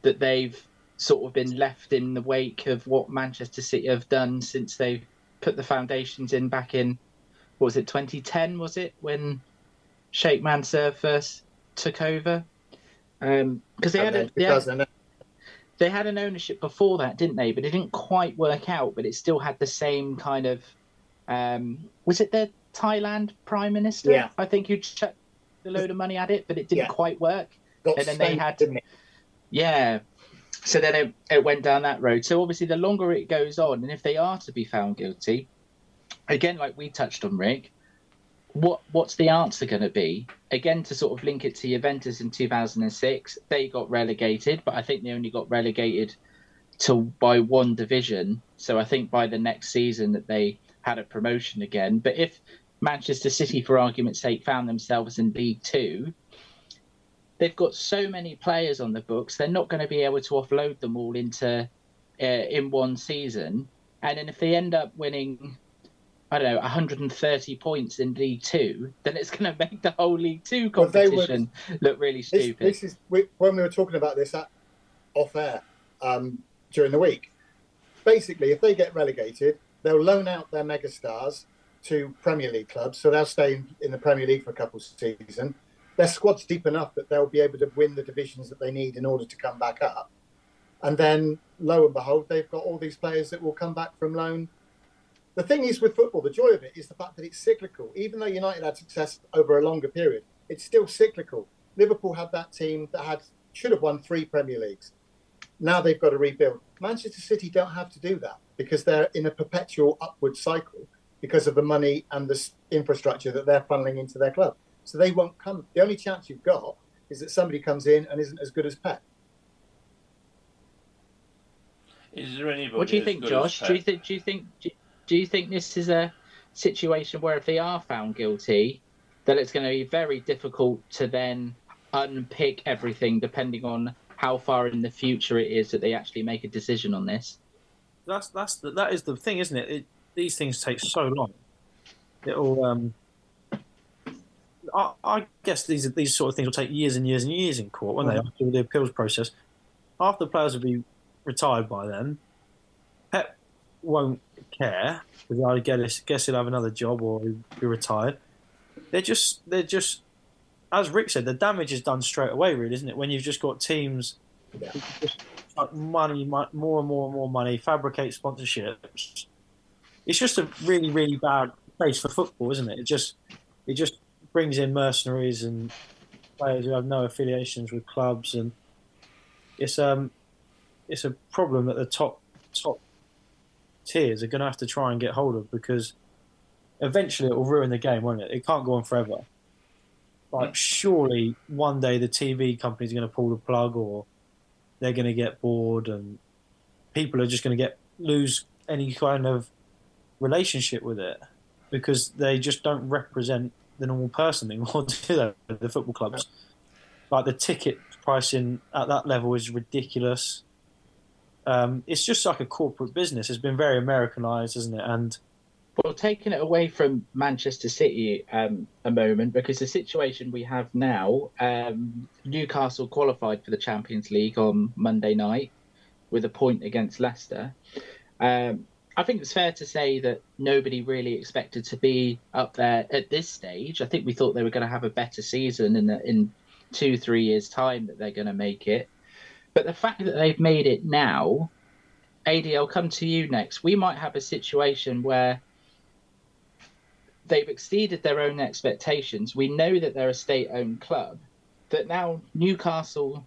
that they've sort of been left in the wake of what Manchester City have done since they put the foundations in back in what was it 2010 was it when Sheikh Mansour first took over um, because they And had, a, then they, had, 2008. They had an ownership before that didn't they but it didn't quite work out but it still had the same kind of um, was it the Thailand prime minister Yeah. I think who chucked a load of money at it but it didn't Yeah. quite work Got and then they had- didn't it? yeah. So then it, it went down that road. So obviously, the longer it goes on, and if they are to be found guilty, again, like we touched on, Rick, what what's the answer going to be? Again, to sort of link it to Juventus in 2006, they got relegated, but I think they only got relegated to by one division. So I think by the next season that they had a promotion again. But if Manchester City, for argument's sake, found themselves in League Two, they've got so many players on the books they're not going to be able to offload them all into uh, in one season and then if they end up winning i don't know 130 points in league two then it's going <laughs> to make the whole league two Well, they would- competition look really This, stupid this is we, when we were talking about this at, off air um, during the week. Basically, if they get relegated, they'll loan out their megastars to Premier League clubs, so they'll stay in, in the Premier League for a couple of seasons. Their squad's deep enough that they'll be able to win the divisions that they need in order to come back up. And then, lo and behold, they've got all these players that will come back from loan. The thing is with football, the joy of it is the fact that it's cyclical. Even though United had success over a longer period, it's still cyclical. Liverpool had that team that had should have won three Premier Leagues. Now they've got to rebuild. Manchester City don't have to do that because they're in a perpetual upward cycle because of the money and the infrastructure that they're funneling into their club. So they won't come. The only chance you've got is that somebody comes in and isn't as good as Pep. Is there anybody? what do you think josh do you Pep? think do you think do, do you think this is a situation where if they are found guilty that it's going to be very difficult to then unpick everything depending on how far in the future it is that they actually make a decision on this. That's that's the, that is the thing, isn't it? it these things take so long. It'll. Um, I, I, guess these these sort of things will take years and years and years in court, won't they? After the appeals process, half the players will be retired by then. Pep won't care because I guess guess he'll have another job or he'll be retired. They're just they're just as Rick said, the damage is done straight away, really, isn't it? When you've just got teams yeah. just like money, more and more and more money, fabricate sponsorships. It's just a really, really bad place for football, isn't it? It just it just brings in mercenaries and players who have no affiliations with clubs, and it's um it's a problem that the top top tiers are going to have to try and get hold of because eventually it will ruin the game, won't it? It can't go on forever. Like, surely one day the TV company's going to pull the plug, or they're going to get bored, and people are just going to get lose any kind of relationship with it because they just don't represent the normal person anymore, <laughs> do they? The football clubs, like the ticket pricing at that level is ridiculous. Um, it's just like a corporate business. It's been very Americanized, isn't it? And well, taking it away from Manchester City um, a moment, because the situation we have now, um, Newcastle qualified for the Champions League on Monday night with a point against Leicester. Um, I think it's fair to say that nobody really expected to be up there at this stage. I think we thought they were going to have a better season in the, in two three years time that they're going to make it. But the fact that they've made it now, AD, I'll come to you next. We might have a situation where they've exceeded their own expectations. We know that they're a state-owned club. That now Newcastle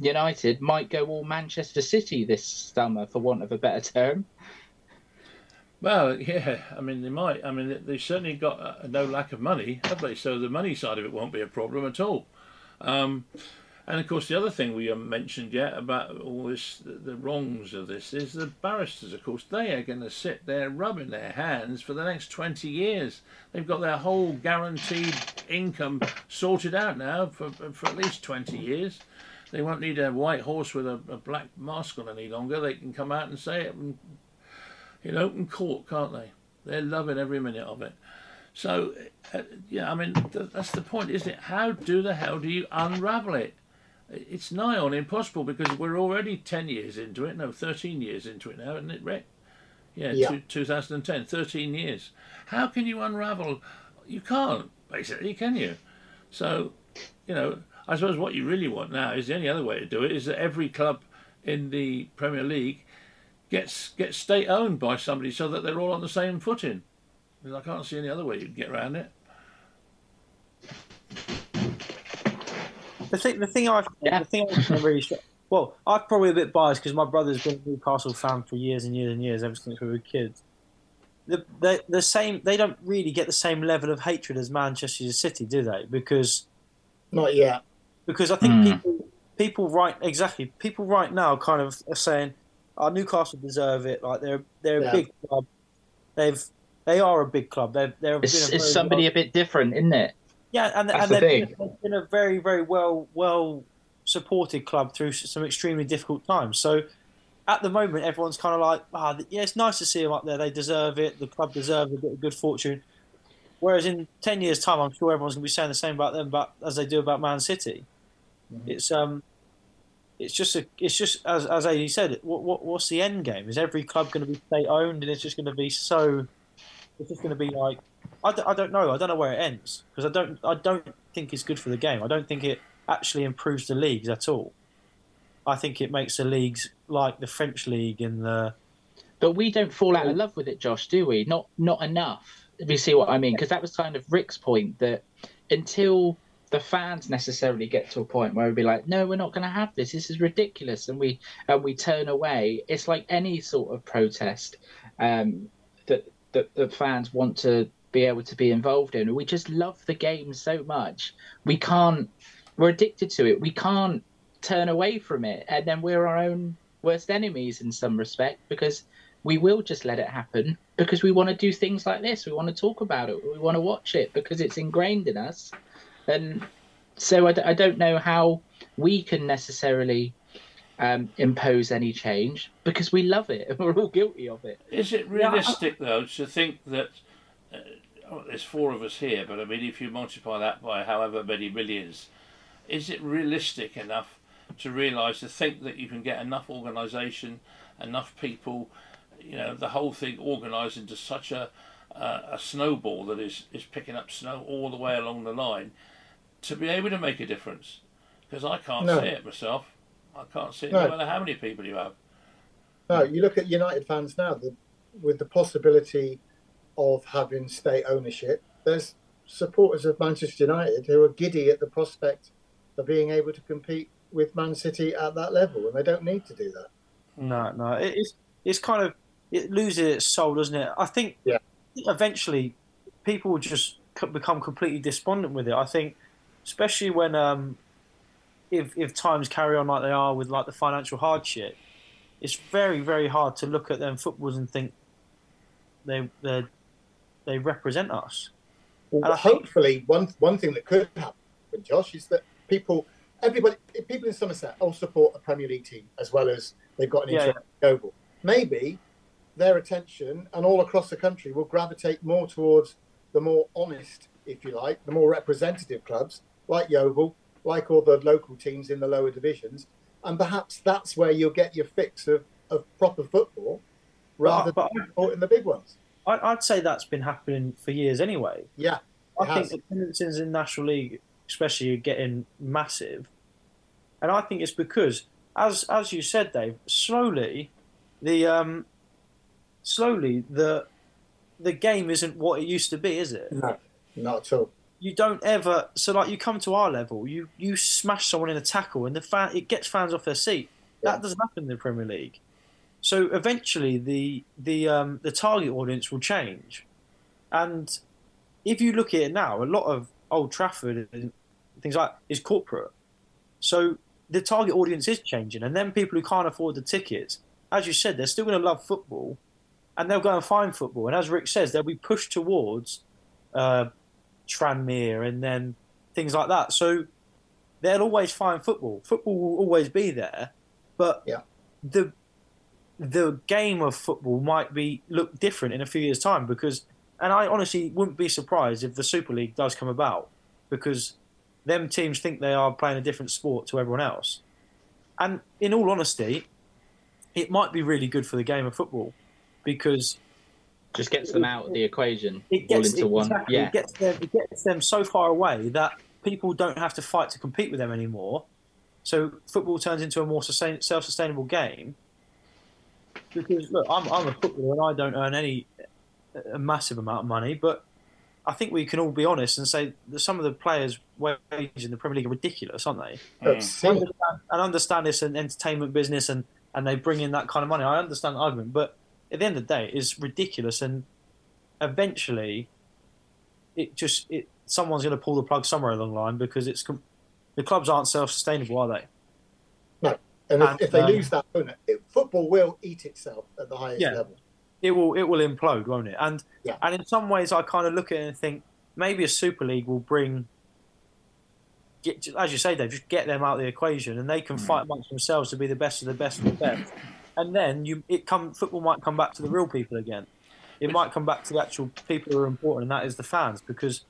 United might go all Manchester City this summer, for want of a better term. Well, yeah, I mean they might. I mean they've certainly got uh, no lack of money, have they? So the money side of it won't be a problem at all. Um, and of course, the other thing we haven't mentioned yet about all this, the, wrongs of this, is the barristers. Of course, they are going to sit there rubbing their hands for the next 20 years. They've got their whole guaranteed income sorted out now for, for at least 20 years. They won't need a white horse with a, a black mask on any longer. They can come out and say it in, in open court, can't they? They're loving every minute of it. So, uh, yeah, I mean, th- that's the point, isn't it? How do the hell do you unravel it? It's nigh on impossible because we're already 10 years into it, no, 13 years into it now, isn't it, Rick? Yeah, yeah. Two, 2010, 13 years. How can you unravel? You can't, basically, can you? So, you know, I suppose what you really want now is the only other way to do it is that every club in the Premier League gets gets state owned by somebody so that they're all on the same footing. I can't see any other way you'd get around it. The thing, the thing I, yeah. the thing I really, well, I'm probably a bit biased because my brother's been a Newcastle fan for years and years and years ever since we were kids. The, the, the same, they don't really get the same level of hatred as Manchester City, do they? Because not yet. Because I think mm. people, people right exactly, people right now kind of are saying, "Our oh, Newcastle deserve it." Like they're they're yeah. a big club. They've they are a big club. They're they're. It's, it's somebody a bit different, isn't it? Yeah, and, and the they've, they've, been a very, very well well supported club through some extremely difficult times. So at the moment, everyone's kind of like, ah, yeah, it's nice to see them up there. They deserve it. The club deserves a bit of good fortune. Whereas in ten years' time, I'm sure everyone's going to be saying the same about them, but as they do about Man City. Mm-hmm. It's um, it's just a, it's just as as AD said, what, what what's the end game? Is every club going to be state owned, and it's just going to be so? It's just going to be like I d- I don't know. I don't know where it ends because I don't. I don't think it's good for the game. I don't think it actually improves the leagues at all. I think it makes the leagues like the French league and the. But we don't fall out of love with it, Josh, do we? Not not enough. If you see what I mean, because that was kind of Rick's point that until the fans necessarily get to a point where we'd be like, no, we're not going to have this. This is ridiculous, and we and we turn away. It's like any sort of protest um, that that the fans want to be able to be involved in. We just love the game so much. We can't. We're addicted to it. We can't turn away from it, and then we're our own worst enemies in some respect because we will just let it happen because we want to do things like this. We want to talk about it. We want to watch it because it's ingrained in us. And so I d- I don't know how we can necessarily um, impose any change because we love it and <laughs> we're all guilty of it. Is it realistic, yeah. though, to think that there's four of us here, but I mean, if you multiply that by however many millions, is it realistic enough to realise to think that you can get enough organisation, enough people, you know, the whole thing organised into such a uh, a snowball that is, is picking up snow all the way along the line to be able to make a difference? Because I can't no. see it myself. I can't see it no. no matter how many people you have. No, you look at United fans now, the, with the possibility of having state ownership, there's supporters of Manchester United who are giddy at the prospect of being able to compete with Man City at that level, and they don't need to do that. No, no, it's it's kind of it loses its soul, doesn't it? I think yeah. eventually people will just become completely despondent with it. I think, especially when um, if if times carry on like they are with like the financial hardship, it's very very hard to look at them footballs and think they they they represent us. Well, hopefully, think, one one thing that could happen, Josh, is that people, everybody, people in Somerset all support a Premier League team as well as they've got an interest yeah, yeah. in Yeovil. Maybe their attention and all across the country will gravitate more towards the more honest, if you like, the more representative clubs like Yeovil, like all the local teams in the lower divisions, and perhaps that's where you'll get your fix of, of proper football rather but, than supporting the big ones. I'd say that's been happening for years anyway. Yeah, I has. think attendances in National League, especially, are getting massive, and I think it's because, as as you said, Dave, slowly, the um, slowly the the game isn't what it used to be, is it? No, not at all you don't ever so like you come to our level, you you smash someone in a tackle and the fan it gets fans off their seat. Yeah. That doesn't happen in the Premier League. So eventually the the um, the target audience will change, and if you look at it now, a lot of Old Trafford and things like is corporate. So the target audience is changing, and then people who can't afford the tickets, as you said, they're still going to love football, and they'll go and find football. And as Rick says, they'll be pushed towards uh, Tranmere and then things like that. So they'll always find football. Football will always be there, but yeah. the the game of football might be look different in a few years' time because, and I honestly wouldn't be surprised if the Super League does come about because them teams think they are playing a different sport to everyone else. And in all honesty, it might be really good for the game of football because just gets them out of the equation it gets, all into it, one. Exactly. Yeah. It gets, them, it gets them so far away that people don't have to fight to compete with them anymore. So football turns into a more sustain, self-sustainable game. Because look, I'm, I'm a footballer and I don't earn any a massive amount of money, but I think we can all be honest and say that some of the players' wages in the Premier League are ridiculous, aren't they? Mm. Understand, and understand this an entertainment business and, and they bring in that kind of money. I understand the argument, but at the end of the day, it's ridiculous, and eventually, it just it someone's going to pull the plug somewhere along the line because it's the clubs aren't self-sustainable, are they? No, and, and if, if, they um, lose that owner, it, football will eat itself at the highest yeah, level. It will it will implode, won't it? And yeah. and in some ways, I kind of look at it and think maybe a Super League will bring. Get, as you say, Dave, just get them out of the equation, and they can mm. fight amongst themselves to be the best of the best of the best and then you it come football might come back to the real people again. It might come back to the actual people who are important, and that is the fans, because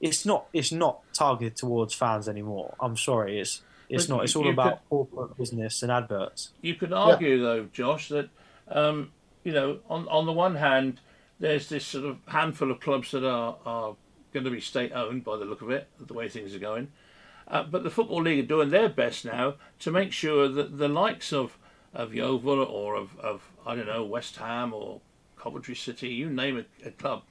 it's not it's not targeted towards fans anymore. I'm sorry, it's it's but not. It's all about could, corporate business and adverts. You could argue yeah. though, Josh, that um, you know on on the one hand, there's this sort of handful of clubs that are are going to be state owned by the look of it, the way things are going. Uh, but the Football League are doing their best now to make sure that the likes of of Yeovil or of, of I don't know West Ham or Coventry City, you name it, a club.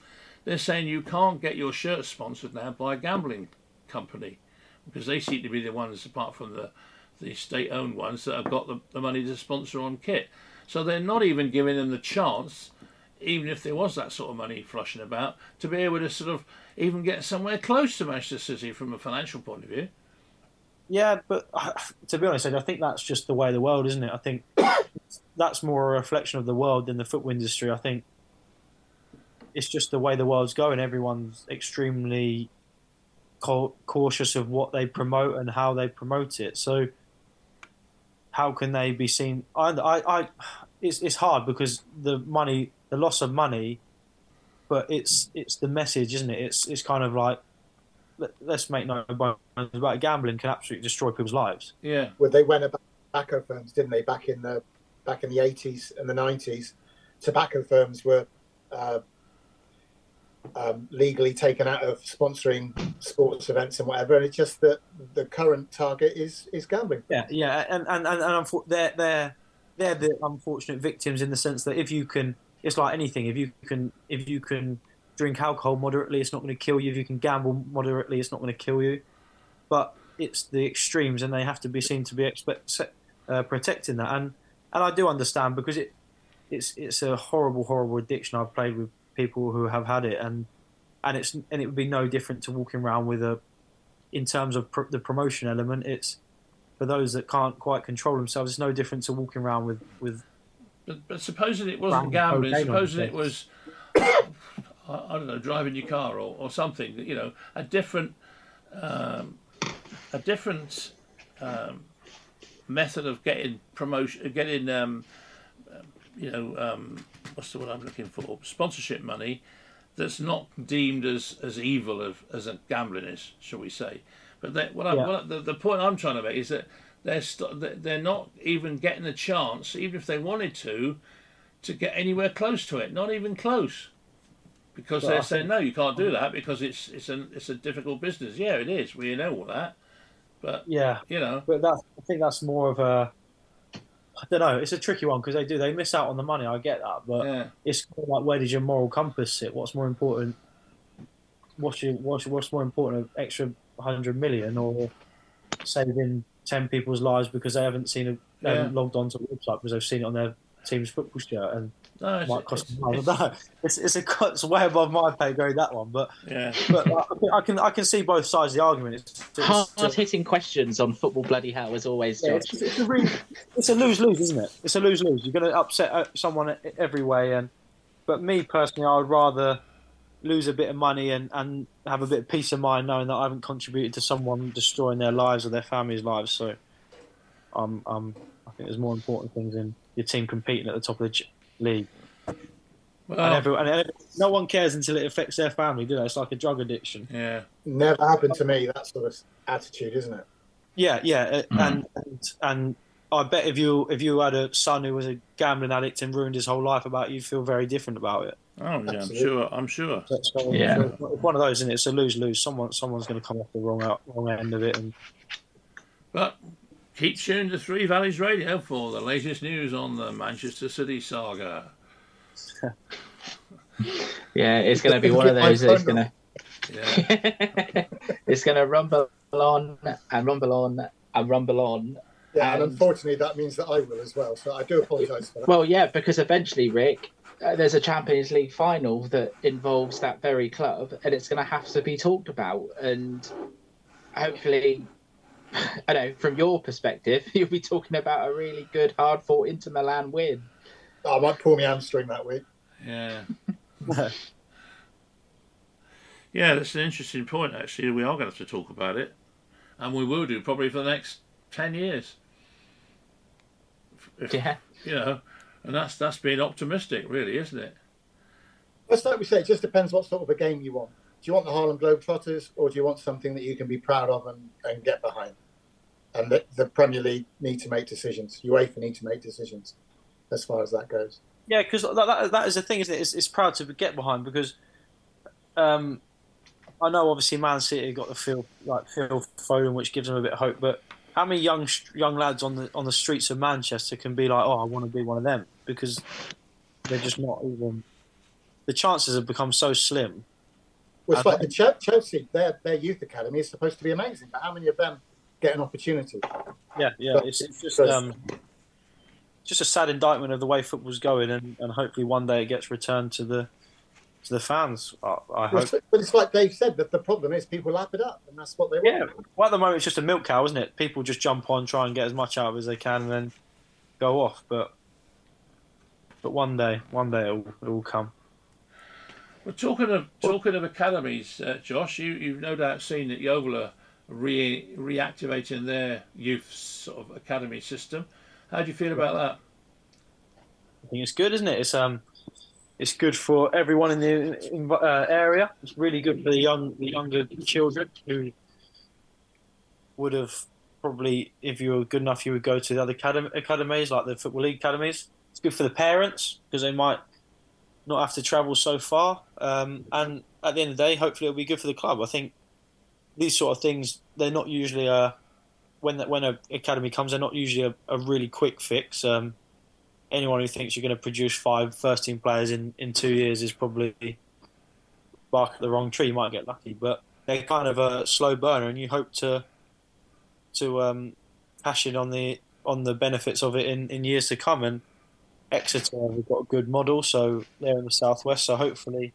They're saying you can't get your shirt sponsored now by a gambling company because they seem to be the ones, apart from the the state-owned ones, that have got the, the money to sponsor on kit. So they're not even giving them the chance, even if there was that sort of money flushing about, to be able to sort of even get somewhere close to Manchester City from a financial point of view. Yeah, but to be honest, I think that's just the way the world, isn't it? I think <coughs> that's more a reflection of the world than the football industry. I think it's just the way the world's going. Everyone's extremely cautious of what they promote and how they promote it. So how can they be seen? I, I, I it's it's hard because the money, the loss of money, but it's it's the message, isn't it? It's it's kind of like let, us make no bones about gambling can absolutely destroy people's lives. Yeah. Well, they went about tobacco firms, didn't they? Back in the back in the eighties and the nineties, tobacco firms were uh, um, legally taken out of sponsoring sports events and whatever. And it's just that the current target is is gambling. Yeah, yeah, and and and, and they're they're they're the unfortunate victims in the sense that if you can, it's like anything. If you can, if you can drink alcohol moderately, it's not going to kill you. If you can gamble moderately, it's not going to kill you. But it's the extremes, and they have to be seen to be expect, uh, protecting that. And and I do understand because it it's it's a horrible, horrible addiction. I've played with people who have had it, and and it's and it would be no different to walking around with a, in terms of pr- the promotion element. It's for those that can't quite control themselves. It's no different to walking around with with. But, but supposing it wasn't gambling, supposing it was, <coughs> I, don't know, driving your car or, or something. You know, a different, um, a different um, method of getting promotion, getting um, you know, um, what's the word I'm looking for? Sponsorship money that's not deemed as, as evil of, as a gambling is, shall we say? But they, what, I, yeah. what the, the point I'm trying to make is that they're st- they're not even getting a chance, even if they wanted to, to get anywhere close to it. Not even close, because well, they're saying no, you can't do mm. that because it's it's a it's a difficult business. Yeah, it is. We know all that, but yeah, you know. But that I think that's more of a I don't know. It's a tricky one because they do they miss out on the money. I get that, but yeah. it's like where does your moral compass sit? What's more important? What's your what's, what's more important? An extra hundred million or saving ten people's lives because they haven't seen a they yeah. haven't logged onto the website because they've seen it on their team's football shirt and no, might cost it's, it's, no, <laughs> it's, it's, a, it's way above my pay grade that one, but yeah, but I, I can I can see both sides of the argument. It's, it's hard hitting questions on football bloody hell as always. Yeah, it's, it's, a really, it's a lose lose, isn't it? It's a lose lose. You're going to upset uh, someone every way, and but me personally, I would rather lose a bit of money and, and have a bit of peace of mind knowing that I haven't contributed to someone destroying their lives or their family's lives. So, um, um, I think there's more important things in your team competing at the top of the league. Well, and, everyone, and no one cares until it affects their family, do they? It's like a drug addiction. Yeah, never happened to me. That sort of attitude, isn't it? Yeah, yeah, mm. and, and and I bet if you if you had a son who was a gambling addict and ruined his whole life about it, you'd feel very different about it. Oh yeah, Absolutely. I'm sure. I'm sure. So, yeah, it's one of those, and it? it's a lose lose. Someone someone's going to come off the wrong out, wrong end of it, and. But keep tuned to Three Valleys Radio for the latest news on the Manchester City saga. <laughs> yeah, it's going to be one of those that's going to. Yeah. <laughs> it's going to rumble on and rumble on and rumble on. Yeah, and, and unfortunately, that means that I will as well. So I do apologise for that. Well, yeah, because eventually, Rick, uh, there's a Champions League final that involves that very club, and it's going to have to be talked about. And hopefully, I know from your perspective, <laughs> you'll be talking about a really good, hard fought Inter Milan win. Oh, I might pull my hamstring that week. Yeah. <laughs> yeah, that's an interesting point. Actually, we are going to have to talk about it, and we will do probably for the next ten years. If, yeah. You know, and that's that's being optimistic, really, isn't it? It's like we say, it just depends what sort of a game you want. Do you want the Harlem Globetrotters, or do you want something that you can be proud of and, and get behind? And the, the Premier League need to make decisions. UEFA need to make decisions as far as that goes. Yeah, because that, that, that is the thing, isn't it? It's, it's proud to get behind because um, I know obviously Man City got the Phil like Phil Foden, which gives them a bit of hope. But how many young young lads on the on the streets of Manchester can be like, oh, I want to be one of them because they're just not even. The chances have become so slim. Well, it's like the Chelsea, their their youth academy is supposed to be amazing, but how many of them get an opportunity? Yeah, yeah, it's, it's just um, just a sad indictment of the way football's going, and, and hopefully one day it gets returned to the to the fans. I, I hope. But it's like Dave said that the problem is people lap it up, and that's what they want. Yeah. Well, at the moment it's just a milk cow, isn't it? People just jump on, try and get as much out of it as they can, and then go off. But but one day, one day it will come. Well, talking of talking of academies, uh, Josh, you you've no doubt seen that Yeovil are re reactivating their youth sort of academy system. How do you feel about that? I think it's good, isn't it? It's um, it's good for everyone in the in, uh, area. It's really good for the young, the younger children who would have probably, if you were good enough, you would go to the other academy, academies like the football league academies. It's good for the parents because they might not have to travel so far. Um, and at the end of the day, hopefully, it'll be good for the club. I think these sort of things they're not usually a when when an academy comes, they're not usually a, a really quick fix. Um, anyone who thinks you're going to produce five first team players in, in two years is probably bark at the wrong tree. You might get lucky, but they're kind of a slow burner, and you hope to to um, cash in on the on the benefits of it in, in years to come. And Exeter have got a good model, so they're in the southwest. So hopefully,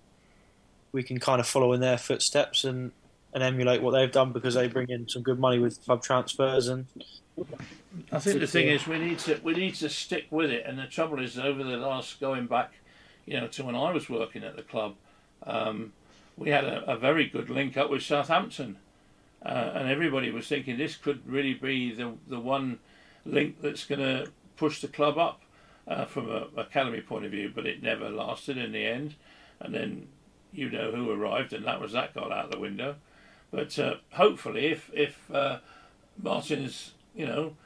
we can kind of follow in their footsteps and, and emulate what they've done because they bring in some good money with club transfers and. I think the thing is we need to we need to stick with it, and the trouble is over the last going back, you know, to when I was working at the club, um, we had a, a very good link up with Southampton uh, and everybody was thinking this could really be the the one link that's going to push the club up uh, from a academy point of view. But it never lasted in the end, and then you know who arrived, and that was that got out the window. But uh, hopefully, if if uh, Martin's you know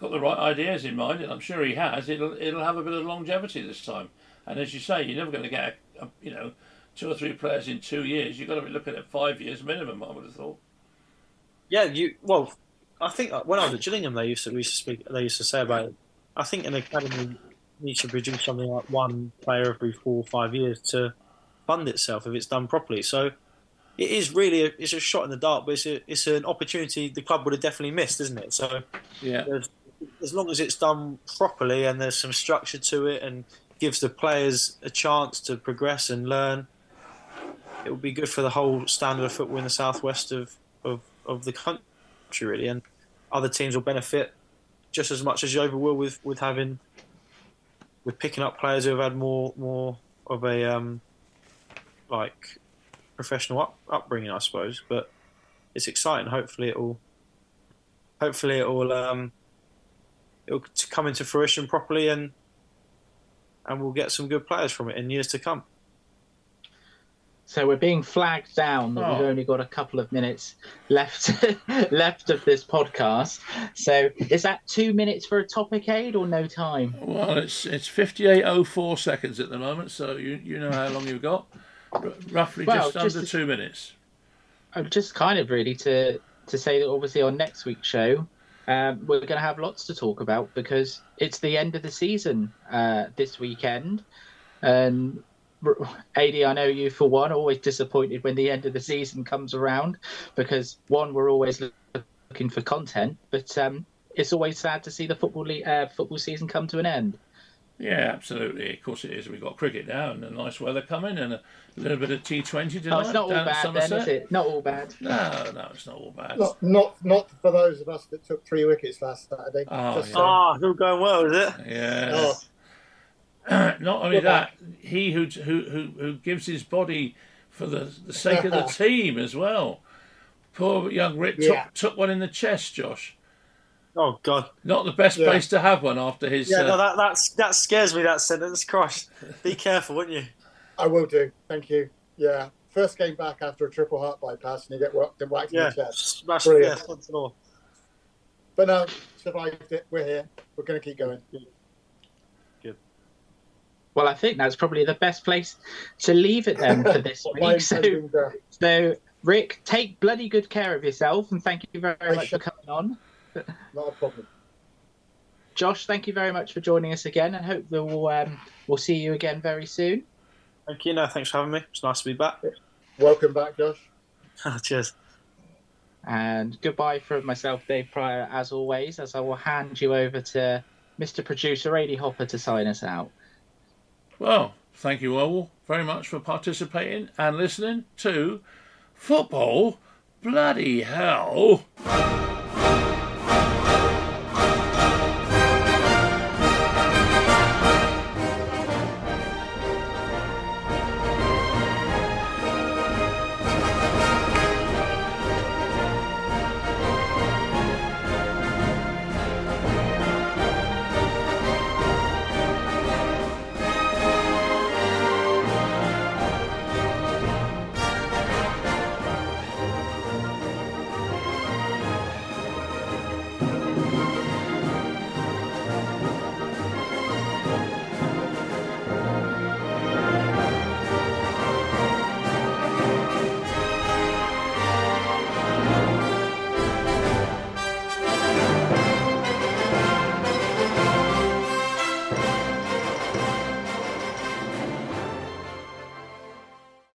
got the right ideas in mind, and I'm sure he has, it'll it'll have a bit of longevity this time. And as you say, you're never going to get a, a, you know two or three players in two years. You've got to be looking at five years minimum. I would have thought. Yeah, you well, I think uh, when I was at Gillingham, they used to used to speak. They used to say about. I think an academy needs to produce something like one player every four or five years to fund itself if it's done properly. So it is really a, it's a shot in the dark, but it's a, it's an opportunity the club would have definitely missed, isn't it? So yeah, as long as it's done properly and there's some structure to it and gives the players a chance to progress and learn, it will be good for the whole standard of football in the southwest of, of of the country, really, and other teams will benefit just as much as Yeovil will with, with having with picking up players who have had more more of a um, like professional up, upbringing, I suppose. But it's exciting. Hopefully, it will. Hopefully, it will. Um, it'll come into fruition properly, and and we'll get some good players from it in years to come. So we're being flagged down that oh. we've only got a couple of minutes left <laughs> left of this podcast. So is that two minutes for a topic AD or no time? Well, it's it's fifty eight oh four seconds at the moment, so you you know how long you've got. R- roughly well, just, under two minutes. I'm just kind of really to to say that obviously on next week's show um, we're going to have lots to talk about because it's the end of the season uh, this weekend, and AD, I know you for one, always disappointed when the end of the season comes around because one, we're always looking for content, but um, it's always sad to see the football le- uh, football season come to an end. Yeah, absolutely. Of course it is. We've got cricket now and the nice weather coming and a little bit of T20 tonight. Oh, it's not all bad then, is it? Not all bad. No, no, it's not all bad. Not, not, not for those of us that took three wickets last Saturday. Oh, yeah. oh it's all going well, is it? Yeah. Oh. <clears throat> not only that, he who, who who who gives his body for the, the sake of the <laughs> team as well. Poor young Rick yeah. took, took one in the chest, Josh. Oh God! Not the best yeah. place to have one after his. Yeah, uh, no, that that's, that scares me. That sentence, Christ! Be careful, wouldn't you? I will do. Thank you. Yeah, first game back after a triple heart bypass, and you get whacked, whacked yeah. in the chest. Smash Brilliant. Yeah, but no, survived it. We're here. We're going to keep going. Well, I think that's probably the best place to leave it then for this <laughs> week. So, so, Rick, take bloody good care of yourself, and thank you very I much for coming on. Not a problem. Josh, thank you very much for joining us again, and hope that we'll um, we'll see you again very soon. Thank you. No, thanks for having me. It's nice to be back. Welcome back, Josh. <laughs> Cheers. And goodbye from myself, Dave Pryor, as always, as I will hand you over to Mr. Producer Ady Hopper to sign us out. Well, thank you all very much for participating and listening to Football Bloody Hell.